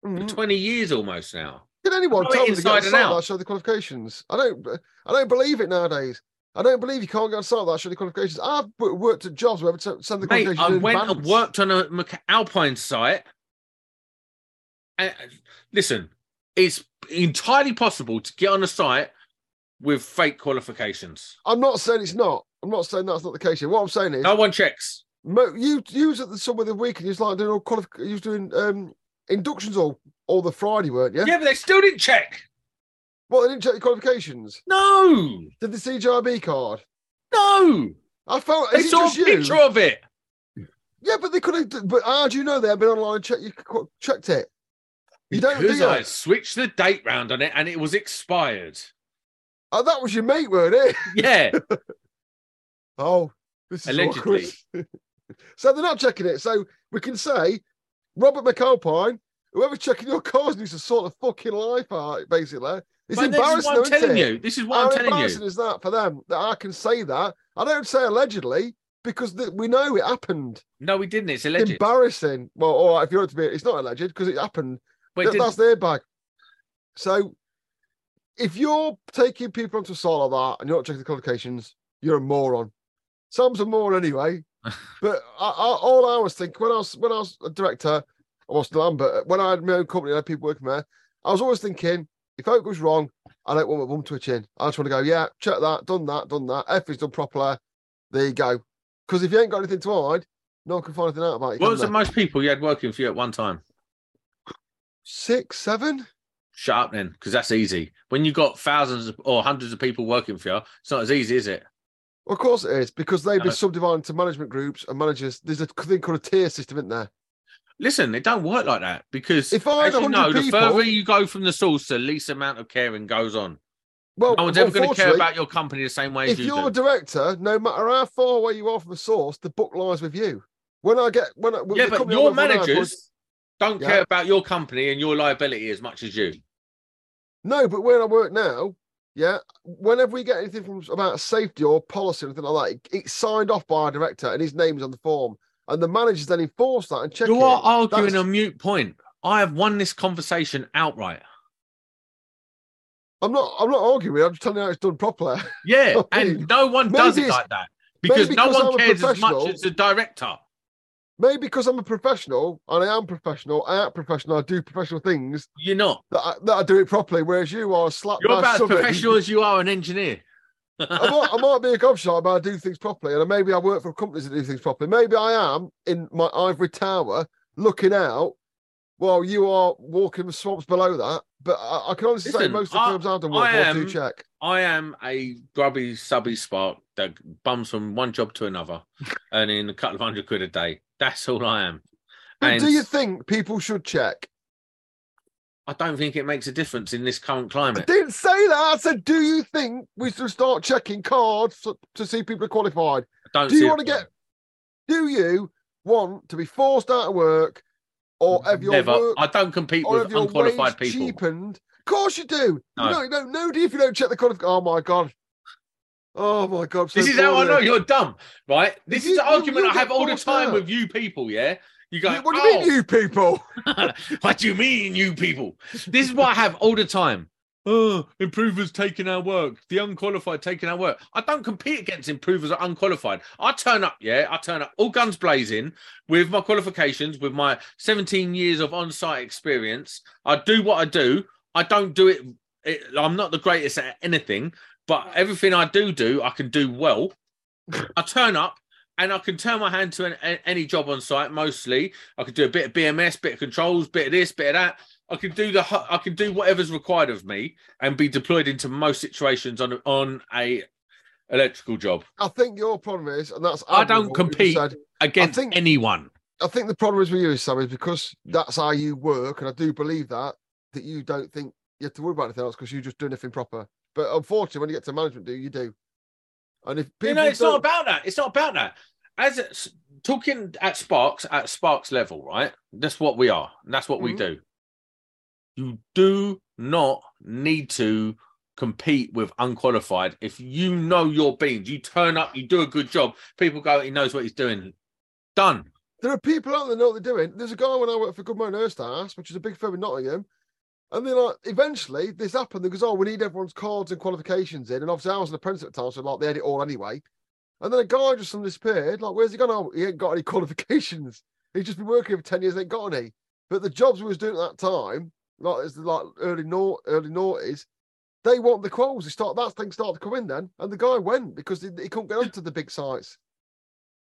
for Mhm. 20 years almost now. Can anyone tell me to inside get a and site out. show the qualifications? I don't. I don't believe it nowadays. I don't believe you can't get a site that show the qualifications. I've worked at jobs where I send the Mate, qualifications I went and worked on a Alpine site. And listen, it's entirely possible to get on a site with fake qualifications. I'm not saying it's not. I'm not saying that's not the case here. What I'm saying is, No one checks. you you was at the summer of the week and you was like doing all qualif- you was doing um inductions all all the Friday, weren't you? Yeah, but they still didn't check. What they didn't check the qualifications? No, Did the CGIB card? no. I felt They it saw a you? picture of it. Yeah, but they could have. But how do you know they have been online and checked you checked it? You don't do Because I switched the date round on it and it was expired. Oh, that was your mate, weren't it? (laughs) Yeah. (laughs) Oh, this is Allegedly. (laughs) so they're not checking it. So we can say Robert McAlpine, whoever's checking your cars needs to sort of fucking life out, basically. It's But this is embarrassing, what I'm telling it? you. This is what How I'm telling you embarrassing is that for them that I can say that? I don't say allegedly because th- we know it happened. No, we didn't. It's alleged. Embarrassing. Well, all right, if you want to be, it's not alleged because it happened. But it that's their bag. So if you're taking people onto a site like that and you're not checking the qualifications, you're a moron. Sam's a moron anyway. But I, I, all I was thinking when I was when I was a director, I was still am, but when I had my own company, I had people working there. I was always thinking, if it goes wrong, I don't want my bum twitching. I just want to go, yeah, check that, done that, done that. F is done properly. There you go. Because if you ain't got anything to hide, no one can find anything out about you. What was the most people you had working for you at one time? Six, seven? Shut up then, because that's easy. When you've got thousands or hundreds of people working for you, it's not as easy, is it? Of course it is, because they've been subdivided into management groups and managers. There's a thing called a tier system, isn't there? Listen, it don't work like that because If I you 100 know, the further you go from the source, the least amount of caring goes on. Well, No one's ever going to care about your company the same way as If you you're a director, no matter how far away you are from the source, the book lies with you. When I get when I, Yeah, but your managers don't Yeah. care about your company and your liability as much as you. No, but where I work now, yeah, whenever we get anything from about safety or policy or anything like that, it, it's signed off by our director and his name's on the form. And the managers then enforce that and check You it. are arguing That's- a mute point. I have won this conversation outright. I'm not I'm not arguing, I'm just telling you how it's done properly. Yeah, (laughs) and no one does it like that because no one I'm cares as much as the director. Maybe because I'm a professional and I am professional, I act professional, I do professional things You're not. that I, that I do it properly. Whereas you are a slap. You're about as professional as you are an engineer. (laughs) I might, I might be a gobshite, but I do things properly, and maybe I work for companies that do things properly. Maybe I am in my ivory tower looking out while you are walking the swamps below that. But I, I can honestly say most of the I- firms I've done work I am- do check. I am a grubby subby spark that bums from one job to another, (laughs) earning a couple of hundred quid a day. That's all I am. But And do you think people should check? I don't think it makes a difference in this current climate. I didn't say that. I said, do you think we should start checking cards to, see people are qualified? I don't Do you want to get? Do you want to be forced out of work, or have your Never. work I don't compete with unqualified people. cheapened? Of course you do. No. You don't, you don't know do you, if you don't check the qualification. Oh my god. Oh my god. So This is how I know you're dumb, right? This is the argument I have all the time out. with you people, yeah? You go, what do you mean, "Oh, you people? (laughs) what do you mean, you people? This is what I have all the time. Oh, improvers taking our work, the unqualified taking our work. I don't compete against improvers or unqualified. I turn up, yeah, I turn up all guns blazing with my qualifications, with my 17 years of on site experience. I do what I do. I don't do it, it, I'm not the greatest at anything, but everything I do do, I can do well. I turn up and I can turn my hand to an, any job on site. Mostly, I could do a bit of BMS, bit of controls, bit of this, bit of that. I can do the I can do whatever's required of me and be deployed into most situations on on a electrical job I think your problem is, and that's I don't admirable what you compete. against think- anyone. I think the problem is with you, Sam, is because that's how you work, and I do believe that that you don't think you have to worry about anything else because you're just do anything proper. But unfortunately, when you get to management, do you do? And if people You know, it's don't, not about that. It's not about that. As it's, talking at Sparks at Sparks level, right? That's what we are. And that's what we Mhm. do. You do not need to compete with unqualified. If you know your beans, you turn up, you do a good job. People go, he knows what he's doing. Done. There are people out there that know what they're doing. There's a guy when I worked for Goodman Earthstars, which is a big firm in Nottingham. And then like eventually this happened. Goes, Oh, we need everyone's cards and qualifications in. And obviously I was an apprentice at the time, so like they had it all anyway. And then a guy just suddenly disappeared. Like, where's he gone? Oh, he ain't got any (laughs) qualifications. He's just been working for 10 years, ain't got any. But the jobs we was doing at that time, like it's like early naught early noughties, they want the quals. They start that thing started to come in then. And the guy went because he, he couldn't get onto the big sites.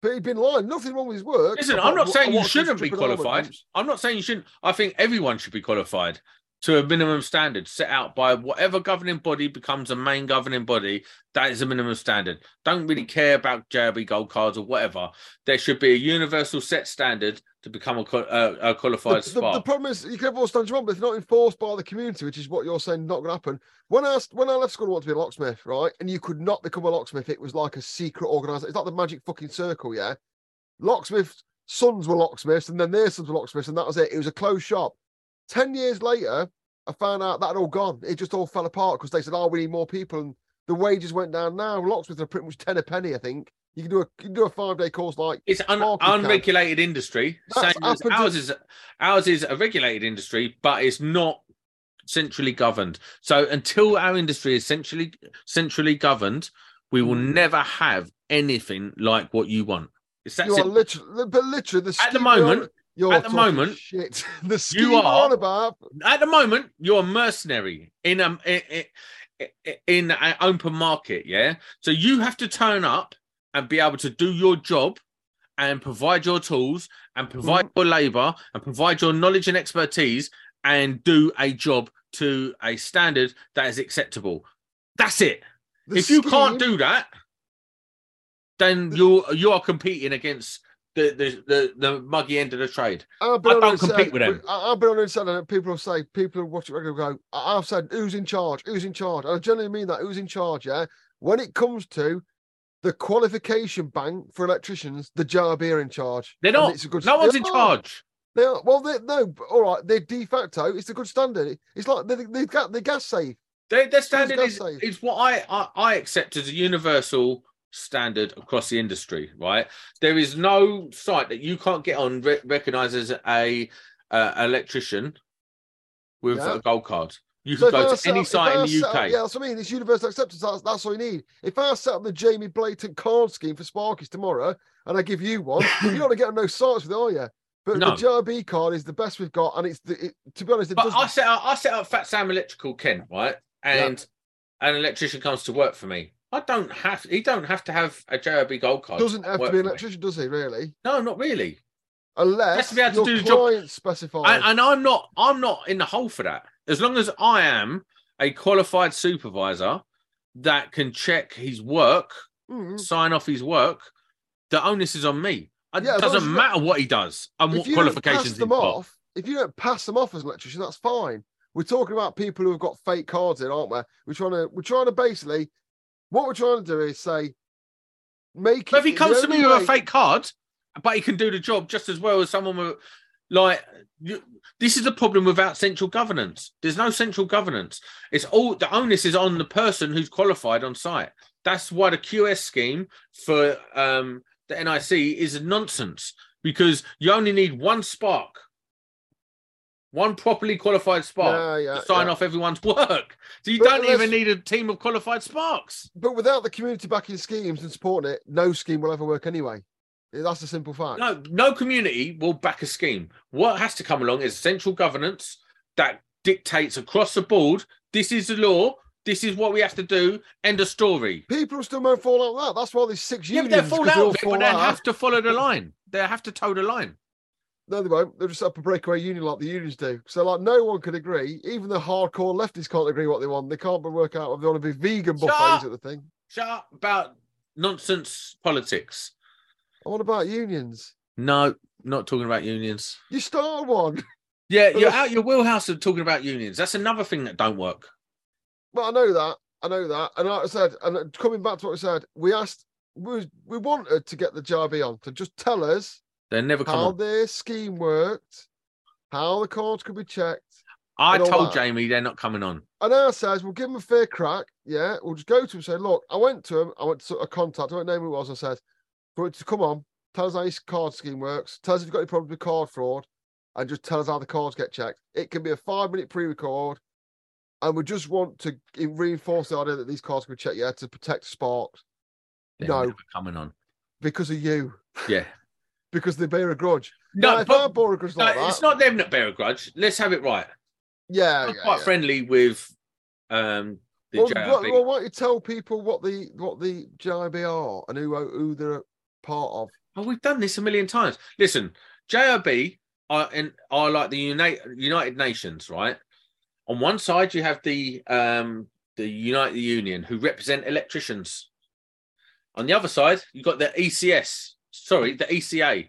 But he'd been lying. Nothing wrong with his work. Listen, I'm not saying you shouldn't be qualified. I'm not saying you shouldn't. I think everyone should be qualified to a minimum standard set out by whatever governing body becomes a main governing body. That is a minimum standard. Don't really care about JIB gold cards or whatever. There should be a universal set standard to become a, uh, a qualified The, the, the problem is you can have all stands you want, but if they're not enforced by the community, which is what you're saying not going to happen. When I asked, when I left school, I wanted to be a locksmith, right? And you could not become a locksmith. It was like a secret organization. It's like the magic fucking circle, yeah. Locksmiths' sons were locksmiths, and then their sons were locksmiths, and that was it. It was a closed shop. Ten years later, I found out that had all gone. It just all fell apart because they said, "Oh, we need more people," and the wages went down. Now locksmiths are pretty much ten a penny. I think you can do a you can do a five day course like It's an can. unregulated industry. That's Same as ours is ours is a regulated industry, but it's not centrally governed. So until our industry is centrally centrally governed, we will Mm. never have anything like what you want. It's that you are literally, but literally the At the scheme you're on- moment- you're at the moment, shit. (laughs) the you are- about. At the moment, you're a mercenary in a in, in, an open market. Yeah, so you have to turn up and be able to do your job and provide your tools and provide Mm-hmm. your labor and provide your knowledge and expertise and do a job to a standard that is acceptable. That's it. The if you can't do that, then you you are competing against the the, the, the muggy end of the trade. I've been I on don't compete said- with them. I've been on said, and people will say, people who watch it regularly go, I've said, who's in charge? Who's in charge? And I generally mean that, who's in charge? Yeah. When it comes to the qualification bank for electricians, the JIB are in charge. They're not. it's a good- No one's in charge. They are. Well, they no, all right. They're de facto. It's a good standard. It's like they, they've got the gas safe. Their, their standard is, safe. is what I, I I accept as a universal standard across the industry. Right, there is no site that you can't get on re- recognized as a uh, electrician with Yeah. a gold card. You So can go to set any up- site in the set up- UK. yeah, that's what I mean. It's universal acceptance. That's, that's all you need. If I set up the Jamie Blatant card scheme for Sparkies tomorrow, and I give you one, (laughs) you're not gonna get on no sites with, it, are you? But No. the JIB card is the best we've got, and it's the, it, to be honest, it But does. I set up, I set up Fat Sam Electrical Kent, right? And an electrician comes to work for me. I don't have. He don't have to have a JIB gold card. doesn't have to be an electrician, does he? Really? No, not really. Unless has to be able to do the job. client specifies. And, and I'm not. I'm not in the hole for that. As long as I am a qualified supervisor that can check his work, Mm. sign off his work, the onus is on me. It Yeah, as long as doesn't matter what he does and what qualifications them got. off, if you don't pass them off as an electrician, that's fine. We're talking about people who have got fake cards in, aren't we? We're trying to we're trying to basically what we're trying to do is say make But if he comes to me only with a fake card, but he can do the job just as well as someone with, like, you, this is the problem without central governance. There's no central governance. It's all the onus is on the person who's qualified on site. That's why the QS scheme for um, the NIC is nonsense because you only need one spark, one properly qualified spark Yeah, yeah, to sign yeah. off everyone's work. So you But don't even need a team of qualified sparks. But without the community backing schemes and supporting it, no scheme will ever work anyway. That's a simple fact. No, no community will back a scheme. What has to come along is central governance that dictates across the board. This is the law. This is what we have to do. End of story. People still won't fall out of that. That's why there's six Yeah, unions. they'll fall 'cause out of it, but they have to follow the line. They have to toe the line. No, they won't. They'll just set up a breakaway union like the unions do. So, like, no one can agree. Even the hardcore leftists can't agree what they want. They can't work out if they want to be vegan buffets at the thing. Shut up about nonsense politics. And what about unions? No, not talking about unions. You started one. (laughs) Yeah, you're (laughs) out your wheelhouse of talking about unions. That's another thing that don't work. Well, I know that. I know that. And like I said, and uh, coming back to what I said, we asked, we, we wanted to get the JIB on to just tell us They never come how on. their scheme worked, how the cards could be checked. I told. Jamie they're not coming on. And our says, we'll give them a fair crack. Yeah. We'll just go to him and say, look, I went to him. I went to a contact. I won't name who it was. I said, for it to come on, tell us how his card scheme works. Tell us if you've got any problems with card fraud and just tell us how the cards get checked. It can be a five minute pre record. And we just want to reinforce the idea that these cards can be checked, yeah, to protect Sparks They're No. coming on. because of you, Yeah. Because they bear a grudge. No, Now, but- bore a grudge No, like that, it's not them that bear a grudge. Let's have it right. yeah, yeah, quite yeah. friendly with um the Well, JIB. what- well, why don't you tell people what the what the JIB are and who who they're part of? Oh, we've done this a million times. Listen, JIB are in are like the United United Nations, right? On one side, you have the um the Unite Union who represent electricians. On the other side, you've got the ECS, sorry, the ECA.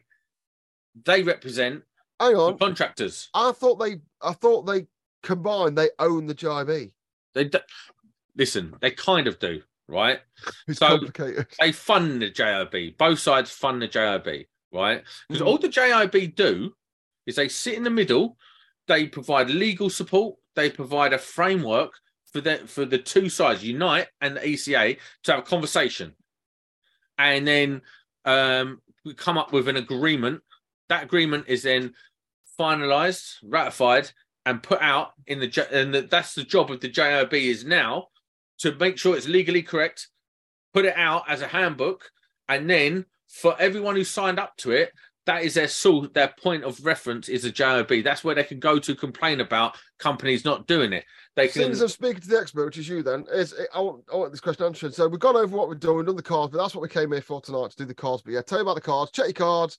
They represent Hang the on, contractors. I thought they I thought they combined they own the JIB. They do, listen, they kind of do, right? It's So- complicated. (laughs) they fund the JIB. Both sides fund the JIB, right? Because Mhm. all the JIB do is they sit in the middle. They provide legal support. They provide a framework for the for the two sides, Unite and the ECA, to have a conversation, and then um, we come up with an agreement. That agreement is then finalized, ratified, and put out in the and that's the job of the JIB is now to make sure it's legally correct put it out as a handbook, and then for everyone who signed up to it, that is their source, their point of reference is a JIB. That's where they can go to complain about companies not doing it. They can. Since I'm speaking to the expert, which is you, then is I want I want this question answered. So we've gone over what we're doing, done the cards, but that's what we came here for tonight to do the cards. But yeah, tell you about the cards, check your cards,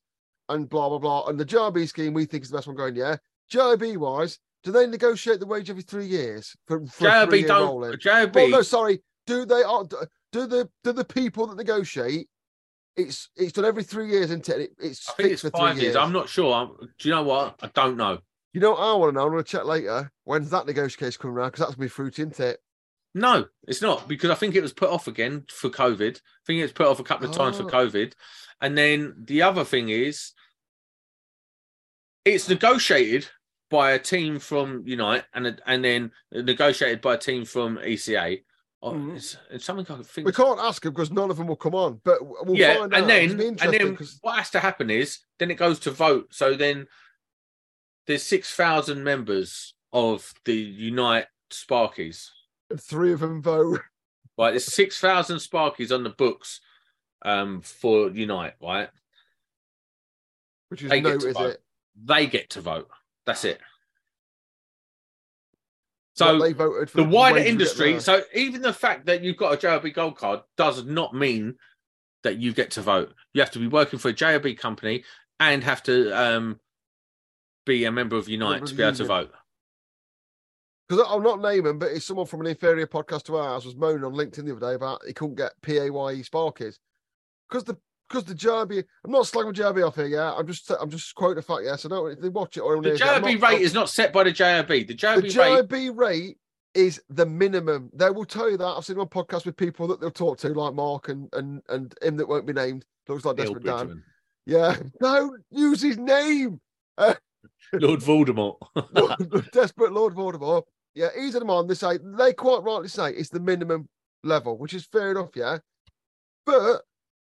and blah blah blah. And the JIB scheme we think is the best one going. Yeah, JIB wise, do they negotiate the wage every three years for, for JIB don't. rolling? JIB. No, sorry. Do they are do the do the people that negotiate? It's it's done every three years, isn't it? It- It's I think it's for three five years. years. I'm not sure. I'm, do you know what? I don't know. You know what I want to know? I'm going to check later. When's that negotiation coming around? Because that's going to be fruity, isn't it? No, it's not because I think it was put off again for COVID. I think it was put off a couple of times for Oh. COVID. And then the other thing is, it's negotiated by a team from Unite and and then negotiated by a team from ECA. Oh, Mhm. it's, it's something I think. We can't ask them because none of them will come on. But we'll yeah, find and then and then 'cause- what has to happen is then it goes to vote. So then there's six thousand members of the Unite Sparkies. three of them vote. (laughs) right? There's six thousand Sparkies on the books um, for Unite, right? which is They no, is vote. it? They get to vote. That's it. So they voted for the wider wages we get industry. So even the fact that you've got a JIB gold card does not mean that you get to vote. You have to be working for a JIB company and have to um, be a member of Unite Member to be able to vote. Because I'm not naming, but it's someone from an inferior podcast to ours was moaning on LinkedIn the other day about he couldn't get PAYE Sparkies because the because the JIB. I'm not slagging JIB off here, yeah. I'm just I'm just quoting a fact, yeah. So no, if they watch it or The I'm rate is not set by the JIB. The the JIB rate. Rate is the minimum. They will tell you that. I've seen on podcasts with people that they'll talk to, like Mark and and and him that won't be named. Looks like Desperate Dan. Yeah, (laughs) don't use his name. (laughs) Lord Voldemort. (laughs) Desperate Lord Voldemort. Yeah, he's at them on. They say they quite rightly say it's the minimum level, which is fair enough. Yeah, but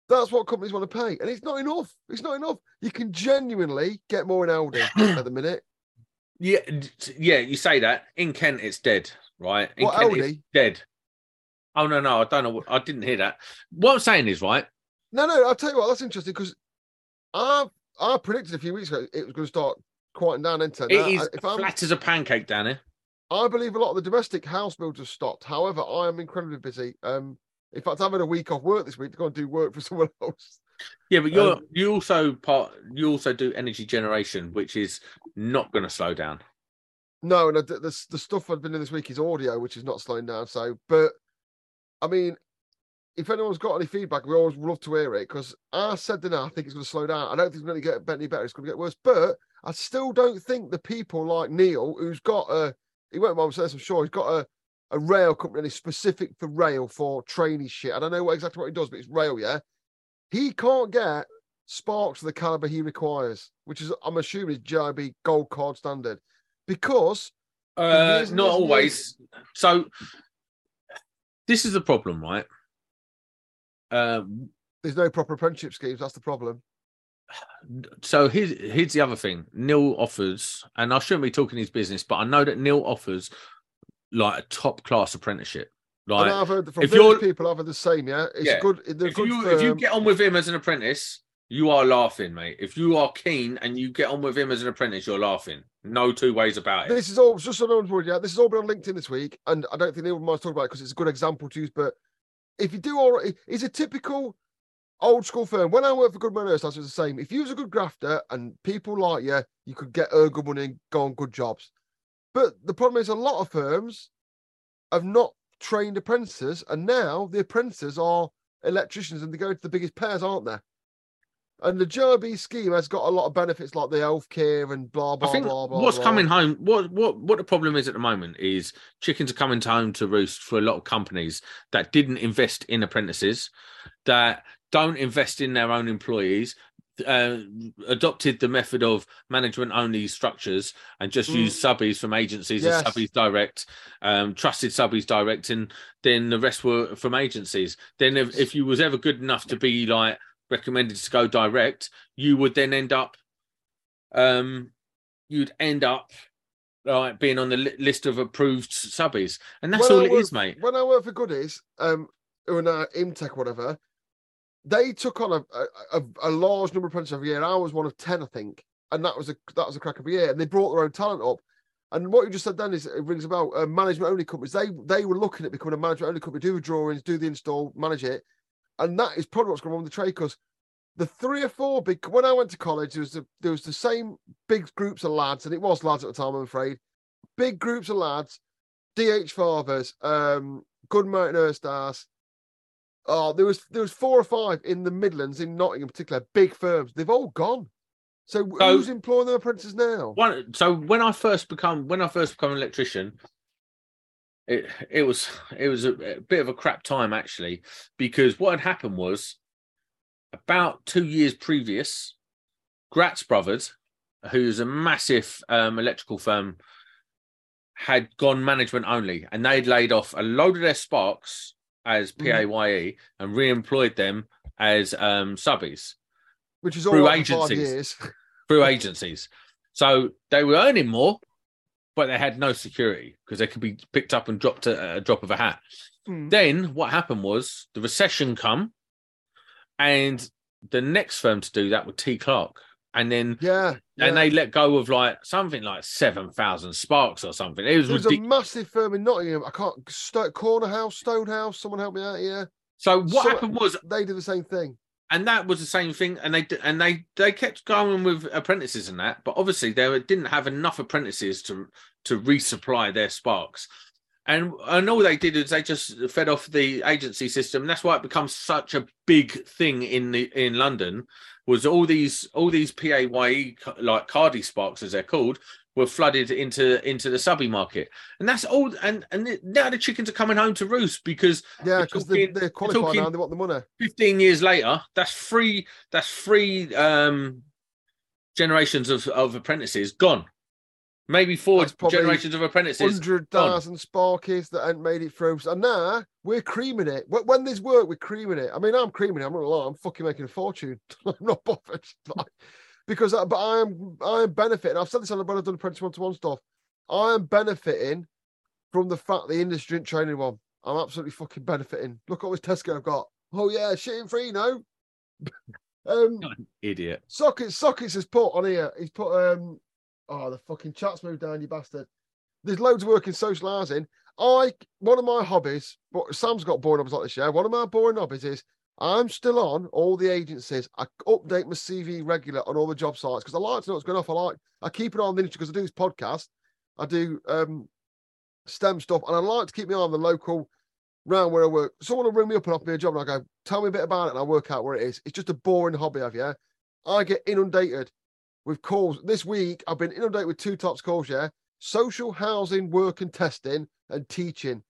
that's what companies want to pay, and it's not enough. It's not enough. You can genuinely get more in Aldi (clears throat) at the minute. yeah, yeah. You say that in Kent, it's dead, right? In What Kent, it's Aldi? dead. Oh no, no, I don't know. what- I didn't hear that. What I'm saying is right. No, no. I'll tell you what. That's interesting because I I predicted a few weeks ago it was going to start quieting down. Into It is if I'm, flat as a pancake, Danny. I believe a lot of the domestic house builders stopped. However, I am incredibly busy. Um, in fact, I'm having a week off work this week to go and do work for (laughs) someone else. Yeah, but you're Um, you also part you also do energy generation, which is not going to slow down. No, and I, the, the the stuff I've been doing this week is audio, which is not slowing down. So, but I mean, if anyone's got any feedback, we always love to hear it because I said that I think it's going to slow down. I don't think it's going to get any better. It's going to get worse. But I still don't think the people like Neil, who's got a, he won't mind saying I'm sure, he's got a, a rail company and it's specific for rail for trainee shit. I don't know what exactly what he does, but it's rail, yeah. He can't get sparks of the caliber he requires, which is, I'm assuming, is JIB gold card standard because Uh, not always. So this is the problem, right? Um, there's no proper apprenticeship schemes. That's the problem. so here's here's the other thing. Neil offers, and I shouldn't be talking his business, but I know that Neil offers like a top class apprenticeship. and Like I've heard from if you're- people, I've heard the same. Yeah, it's Yeah. good. If good. you if you get on with him as an apprentice, you are laughing, mate. If you are keen and you get on with him as an apprentice, you're laughing. No two ways about it. This is all just one's worried. Yeah, this has all been on LinkedIn this week, and I don't think anyone might talk about it because it's a good example to use. But if you do all right, it's a typical old school firm. When I worked for Goodman Hurst, I was the same. If you was a good grafter and people like you, you could get earn good money and go on good jobs. But the problem is, a lot of firms have not trained apprentices, and now the apprentices are electricians and they go to the biggest pairs, aren't they? And the JIB scheme has got a lot of benefits like the healthcare and blah blah I think blah blah. what's blah. coming home, what what what the problem is at the moment is chickens are coming home to roost for a lot of companies that didn't invest in apprentices, that don't invest in their own employees, uh, adopted the method of management only structures and just Mm. use subbies from agencies Yes. as subbies direct, um, trusted subbies direct, and then the rest were from agencies. Then if, if you was ever good enough to be like recommended to go direct, you would then end up um you'd end up like being on the li- list of approved subbies and that's When all I it is worked- mate When I worked for Goodies, um, or now Imtech, whatever, they took on a, a, a large number of apprentices every year. I was one of ten, I think, and that was a that was a crack of a year. And they brought their own talent up. And what you just said then is it rings about uh, management only companies. They they were looking at becoming a management only company, do the drawings, do the install, manage it, and that is probably what's going on with the trade. Because the three or four big when I went to college, there was the, there was the same big groups of lads, and it was lads at the time, I'm afraid. Big groups of lads, DH fathers, um, good Mountain Earthstars. Oh, there was there was four or five in the Midlands, in Nottingham in particular, big firms. They've all gone. So, So- who's employing their apprentices now? one so when i first become when i first become an electrician it it was it was a, a bit of a crap time actually because what had happened was about two years previous gratz brothers who's a massive um, electrical firm had gone management only and they'd laid off a load of their sparks as Mhm. paye and re-employed them as um subbies Which is all through right agencies. years. (laughs) through agencies. So they were earning more, but they had no security because they could be picked up and dropped at a drop of a hat. Hmm. Then what happened was the recession come, and the next firm to do that was T Clarke, and then Yeah, yeah. and they let go of like something like seven thousand sparks or something. It was There's a massive firm in Nottingham. I can't Sto- Corner House, Stone House. Someone help me out here. So what So- happened was, They did the same thing. and that was the same thing, and they and they they kept going with apprentices and that, but obviously they didn't have enough apprentices to to resupply their sparks. And, and all they did is they just fed off the agency system. That's why it becomes such a big thing in the in London. Was all these all these PAYE like Cardi sparks as they're called were flooded into into the subby market, and that's all. And and now the chickens are coming home to roost because Yeah, because they, they're qualified talking- now. and They want the money. 15 years later, that's three that's three um generations of, of apprentices gone. Maybe four generations of apprentices. Hundred thousand Sparkies that ain't made it through. And now we're creaming it. When- When there's work, we're creaming it. I mean, I'm creaming it. I'm not gonna lie. I'm fucking making a fortune. (laughs) I'm not bothered. (laughs) Like, because, I, but I am, I am benefiting. I've said this on the when I've done apprentice one to one stuff. I am benefiting from the fact the industry didn't train anyone. I'm absolutely fucking benefiting. Look at this Tesco I've got. Oh yeah, shitting free, no. (laughs) um, Idiot. Sockets, Sockets has put on here. He's put um oh the fucking chat's moved down, you bastard. There's loads of work in social housing. I one of my hobbies, but Sam's got boring hobbies like this, yeah. One of my boring hobbies is I'm still on all the agencies. I update my CV regular on all the job sites because I like to know what's going off. I like I keep it on the industry because I do this podcast. I do um STEM stuff, and I like to keep me on the local round where I work. Someone will ring me up and offer me a job, and I go, "Tell me a bit about it," and I work out where it is. It's just a boring hobby, I've yeah. I get inundated with calls. This week, I've been inundated with two tops calls, yeah. Social housing, work and testing, and teaching.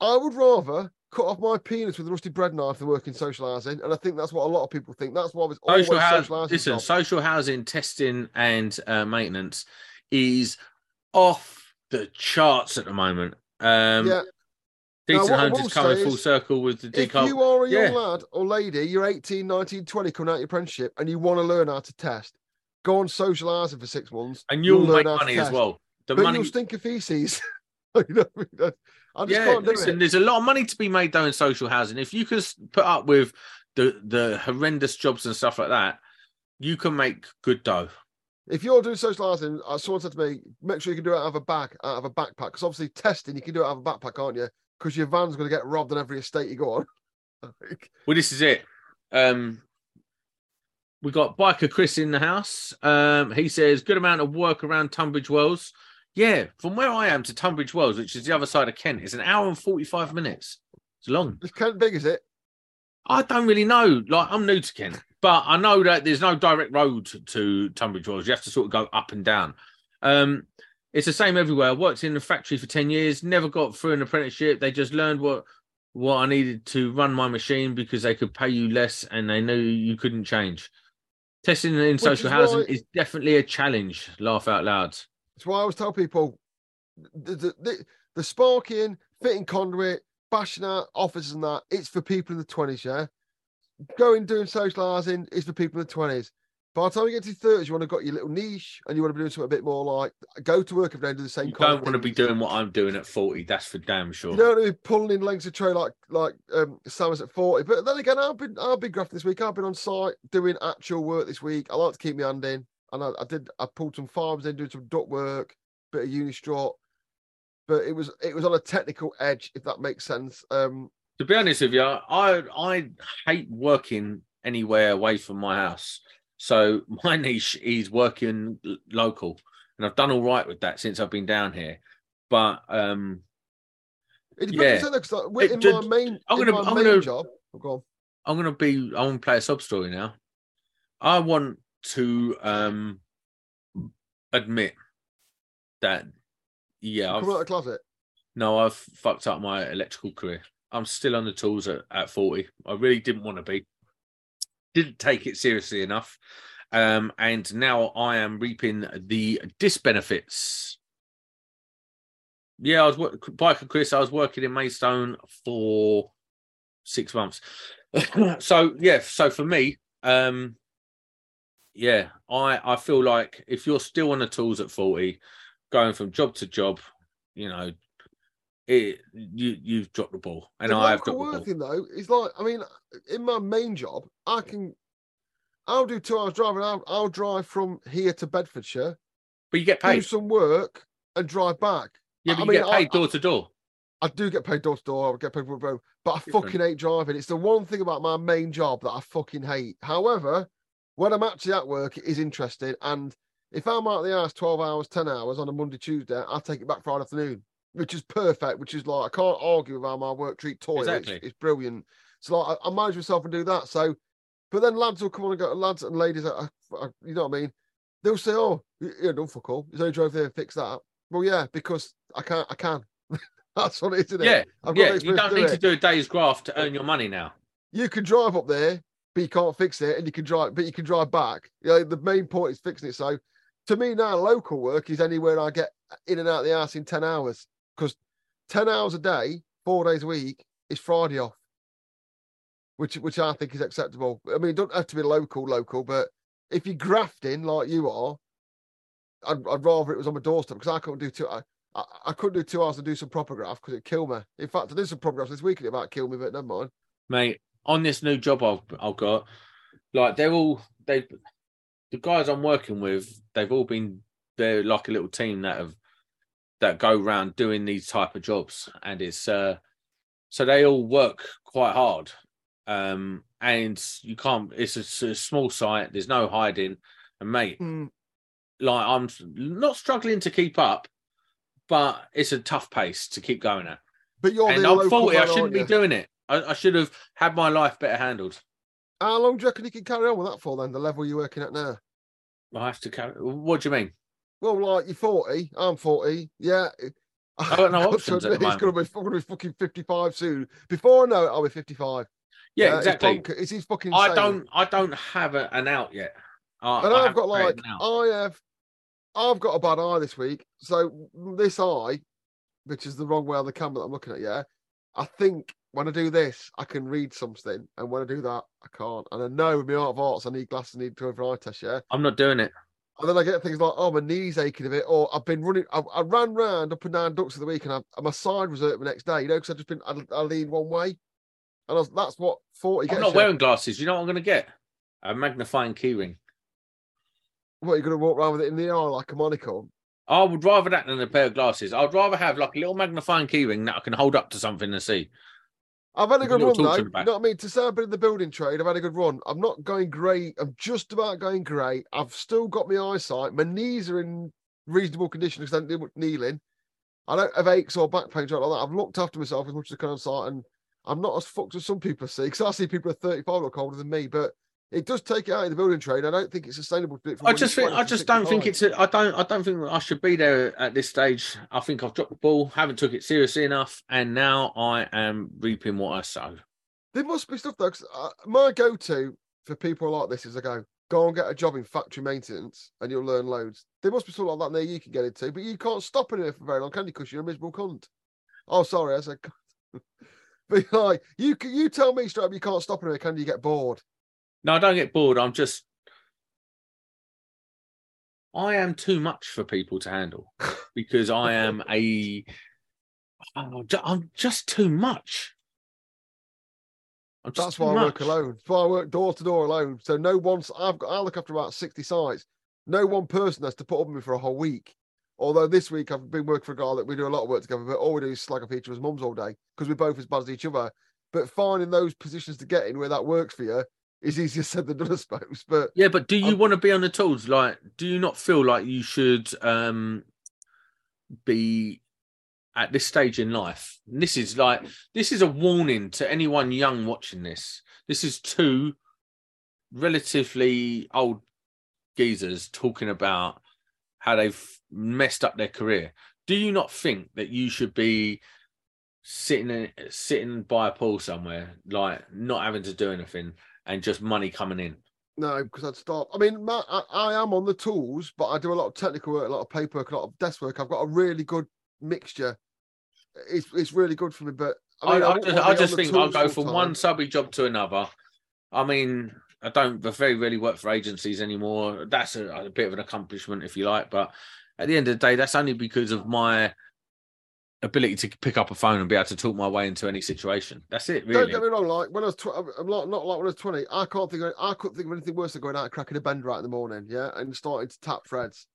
I would rather cut off my penis with a rusty bread knife than work in social housing. And I think that's what a lot of people think. That's why there's always Social, housing, social housing. listen, social housing testing and uh, maintenance is off the charts at the moment. Um, yeah. Decent Now, Homes is coming full circle with the If you are a young Yeah. lad or lady, you're 18, 19, 20, coming out your apprenticeship, and you want to learn how to test, go on socialising for six months. and you'll learn make money as well. The but money, you'll stink of feces. (laughs) you know I mean? I just yeah. can't do Listen, it. there's a lot of money to be made though in social housing. If you can put up with the the horrendous jobs and stuff like that, you can make good dough. If you're doing social housing, uh, someone said to me, make sure you can do it out of a bag, out of a backpack. Because obviously testing, you can do it out of a backpack, can't you? Because your van's going to get robbed on every estate you go on. (laughs) Well, this is it. Um, we got biker Chris in the house. Um, he says good amount of work around Tunbridge Wells. Yeah, from where I am to Tunbridge Wells, which is the other side of Kent, is an hour and forty-five minutes. It's long. it's kind of big, is it? I don't really know. Like I'm new to Kent, but I know that there's no direct road to Tunbridge Wells. You have to sort of go up and down. Um, it's the same everywhere. I worked in the factory for ten years. Never got through an apprenticeship. They just learned what what I needed to run my machine because they could pay you less and they knew you couldn't change. Testing in social is housing why- is definitely a challenge. Laugh out loud. That's why I always tell people the, the, the, the sparking, fitting conduit, bashing out offices and that, it's for people in the 20s, yeah? Going doing social housing is for people in the 20s. By the time you get to your 30s, you want to got your little niche and you want to be doing something a bit more like go to work every day and do the same You don't want to be doing what I'm doing at 40. That's for damn sure. You don't want to be pulling in lengths of tray like like um Sam's at 40. But then again, I've been I've been grafting this week. I've been on site doing actual work this week. I like to keep my hand in. And I, I did I pulled some farms in, doing some duck work, bit of unistrut. But it was it was on a technical edge, if that makes sense. Um To be honest with you, I I hate working anywhere away from my house. So (laughs) my niche is working local, and I've done all right with that since I've been down here. But um, it Yeah. depends like, we're It in did- my main I'm gonna- my I'm main gonna- job. Oh, go. I'm gonna be I want to play a sub story now. I want to um admit that yeah, Come out of I've, closet. no, I've fucked up my electrical career. I'm still on the tools at, at 40. I really didn't want to be. Didn't take it seriously enough. Um, and now I am reaping the disbenefits. Yeah, I was biker Chris. I was working in Maidstone for six months. (coughs) so yeah, so for me, um, yeah, I I feel like if you're still on the tools at 40, going from job to job, you know, it you you've dropped the ball, and I local dropped the ball. working though is like I mean, in my main job, I can I'll do two hours driving. I'll, I'll drive from here to Bedfordshire, But you get do paid. some work, and drive back. Yeah, I but you mean, get I- paid door to door. I do get paid door to door. I get paid for road, but I Different. fucking hate driving. It's the one thing about my main job that I fucking hate. However, when I'm actually at work, it is interesting. And if I'm out of the house 12 hours, 10 hours on a Monday, Tuesday, I'll take it back Friday afternoon, which is perfect. Which is like, I can't argue with how my work treat toil. Exactly. It's, it's brilliant. So like, I, I manage myself and do that. So, but then lads will come on and go, lads and ladies, uh, uh, you know what I mean? They'll say, oh, y- yeah, don't fuck all. He's only drove there and fixed that. Up. Well, yeah, because I can't, I can. (laughs) That's what it is, isn't it? Yeah, I've got yeah. You don't to do need to do a day's graft to earn your money now. You can drive up there, but you can't fix it, and you can drive, but you can drive back. You know, the main point is fixing it. So, to me now, local work is anywhere I get in and out of the house in ten hours because ten hours a day, four days a week, is Friday off, which which I think is acceptable. I mean, it don't have to be local, local, but if you're grafting like you are, I'd, I'd rather it was on my doorstep because I couldn't do two. I, I, I couldn't do two hours to do some proper graph because it'd kill me. In fact, I did some proper graphs this week and it might kill me, but never mind. mate. On this new job I've I've got, like they're all they, the guys I'm working with, they've all been they're like a little team that have that go around doing these type of jobs, and it's uh, so they all work quite hard, um, and you can't. It's a small site. There's no hiding, and mate, Mm, like I'm not struggling to keep up, but it's a tough pace to keep going at. But you're and I'm 40. I shouldn't be doing it. I, I should have had my life better handled. How long do you reckon you can carry on with that for then? The level you're working at now? I have to carry. What do you mean? Well, like you're 40, I'm 40. Yeah. I don't know to options at the It's gonna be, I'm gonna be fucking 55 soon. Before I know it, I'll be 55. Yeah, it's exactly. It's, it's fucking I don't. I don't have a, an out yet. I, And I I've got like an. I have I've got a bad eye this week. So this eye, which is the wrong way on the camera that I'm looking at, yeah. I think when I do this, I can read something, and when I do that, I can't. And I know with my art of arts, I need glasses, I need to go for eye test, yeah. I'm not doing it. And then I get things like, oh, my knee's aching a bit, or I've been running, I, I ran round up and down ducks of the week, and, I, and my side was hurt the next day, you know, because I've just been, I, I leaned one way. And I was, that's what 40 I'm not you. wearing glasses. You know what I'm going to get? A magnifying keyring. What, you're going to walk around with it in the eye like a monocle? I would rather that than a pair of glasses. I'd rather have like a little magnifying keyring that I can hold up to something and see. I've had a good run though. You know what I mean? To say I've been in the building trade, I've had a good run. I'm not going great. I'm just about going great. I've still got my eyesight. My knees are in reasonable condition because I don't do much kneeling. I don't have aches or back pains or anything like that. I've looked after myself as much as I can on site, and I'm not as fucked as some people see. Because I see people at 35 look older than me, but it does take it out in the building trade. I don't think it's sustainable to do it. I just think I just don't think 65. it's. A, I don't. I don't think I should be there at this stage. I think I've dropped the ball. Haven't took it seriously enough, and now I am reaping what I sow. There must be stuff though. uh, my go-to for people like this is I go, go and get a job in factory maintenance, and you'll learn loads. There must be something like that there you can get into, but you can't stop in it for very long, can you? Because you're a miserable cunt. Oh, sorry, I said. (laughs) cunt. (laughs) but like, you you tell me straight up, you can't stop in it, can you? Get bored? No, I don't get bored. I'm just. I am too much for people to handle (laughs) because I am a. I'm just too much. Just That's why I work alone. That's why I work door to door alone. So no one's. I've got. I look after about sixty sites. No one person has to put up with me for a whole week. Although this week I've been working for a guy that we do a lot of work together, but all we do is slag off each other's mums all day because we're both as bad as each other. But finding those positions to get in where that works for you is easier said than done, I suppose. But Yeah, but do you I'm- want to be on the tools? Like, do you not feel like you should um be at this stage in life? And this is like this is a warning to anyone young watching this. This is two relatively old geezers talking about how they've messed up their career. Do you not think that you should be sitting sitting by a pool somewhere, like not having to do anything and just money coming in? no, because I'd stop. I mean, my, I, I am on the tools, but I do a lot of technical work, a lot of paperwork, a lot of desk work. I've got a really good mixture. It's it's really good for me. But I, mean, I, wouldn't just, I just think I'll go from one time. subby job to another. I mean, I don't I very rarely work for agencies anymore. That's a, a bit of an accomplishment, if you like. But at the end of the day, that's only because of my ability to pick up a phone and be able to talk my way into any situation. That's it, Really. Don't get me wrong. Like when I was, tw- I'm not, not like when I was twenty. I can't think. Of, I couldn't think of anything worse than going out and cracking a bend right in the morning. Yeah, and starting to tap threads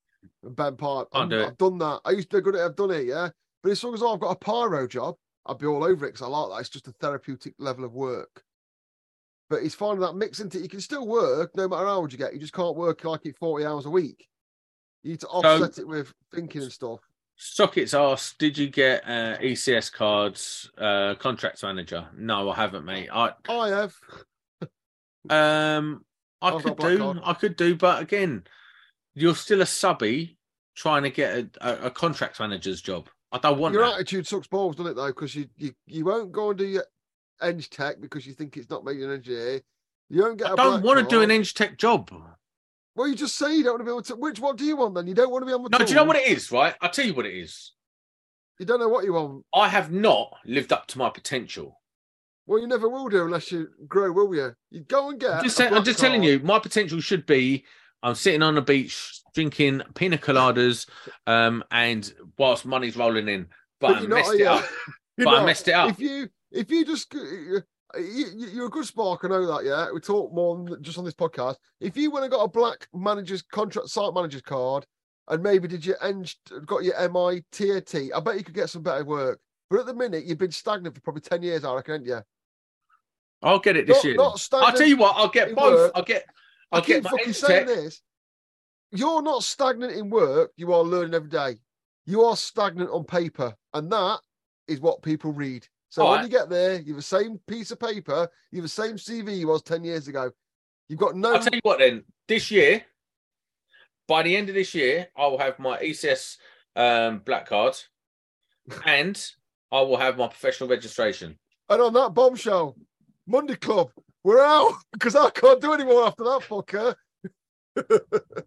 and bend pipe. Can't I'm- do it. I've done that. I used to be good at. it, I've done it. Yeah, but as long as I've got a pyro job, I'd be all over it because I like that. It's just a therapeutic level of work. But it's finding that mix into. You can still work no matter how old you get. You just can't work like it forty hours a week. You need to offset it with thinking and stuff. Sockets asked, "Did you get uh, ECS cards, uh, contracts manager?" No, I haven't, mate. I I have. um, I I've could got a black do, card. I could do, but again, you're still a subby trying to get a, a, a contracts manager's job. I don't want Your that. attitude sucks balls, doesn't it? Though, because you, you you won't go and do your eng tech because you think it's not making an engineer. You don't get. I don't want to do an. Eng Tech job. Well, you just say you don't want to be able to. Which one do you want then? You don't want to be on the. No, do you know what it is? Right, I'll tell you what it is. You don't know what you want. I have not lived up to my potential. Well, you never will do unless you grow, will you? You go and get. I'm just, saying, I'm just telling you, my potential should be I'm sitting on the beach drinking pina coladas, um, and whilst money's rolling in, but, I you're not, messed it up. (laughs) But I messed it up. If you if you just you, you're a good spark, I know that. Yeah, we talk more than just on this podcast. If you went and got a black manager's contract, site manager's card, and maybe did your eng, got your MI TAT, I bet you could get some better work. But at the minute, you've been stagnant for probably ten years, I reckon, haven't you? I'll get it this Not, year. not I'll tell you what, I'll get both. work. I'll get I I'll get keep my fucking saying this. You're not stagnant in work. You are learning every day. You are stagnant on paper, and that is what people read. So All when right. you get there, you have the same piece of paper, you have the same CV you was ten years ago. You've got no. I'll tell you what then. This year, by the end of this year, I will have my ECS um, black card, (laughs) and I will have my professional registration. And on that bombshell, Monday Club, we're out (laughs) because I can't do any more after that fucker. (laughs)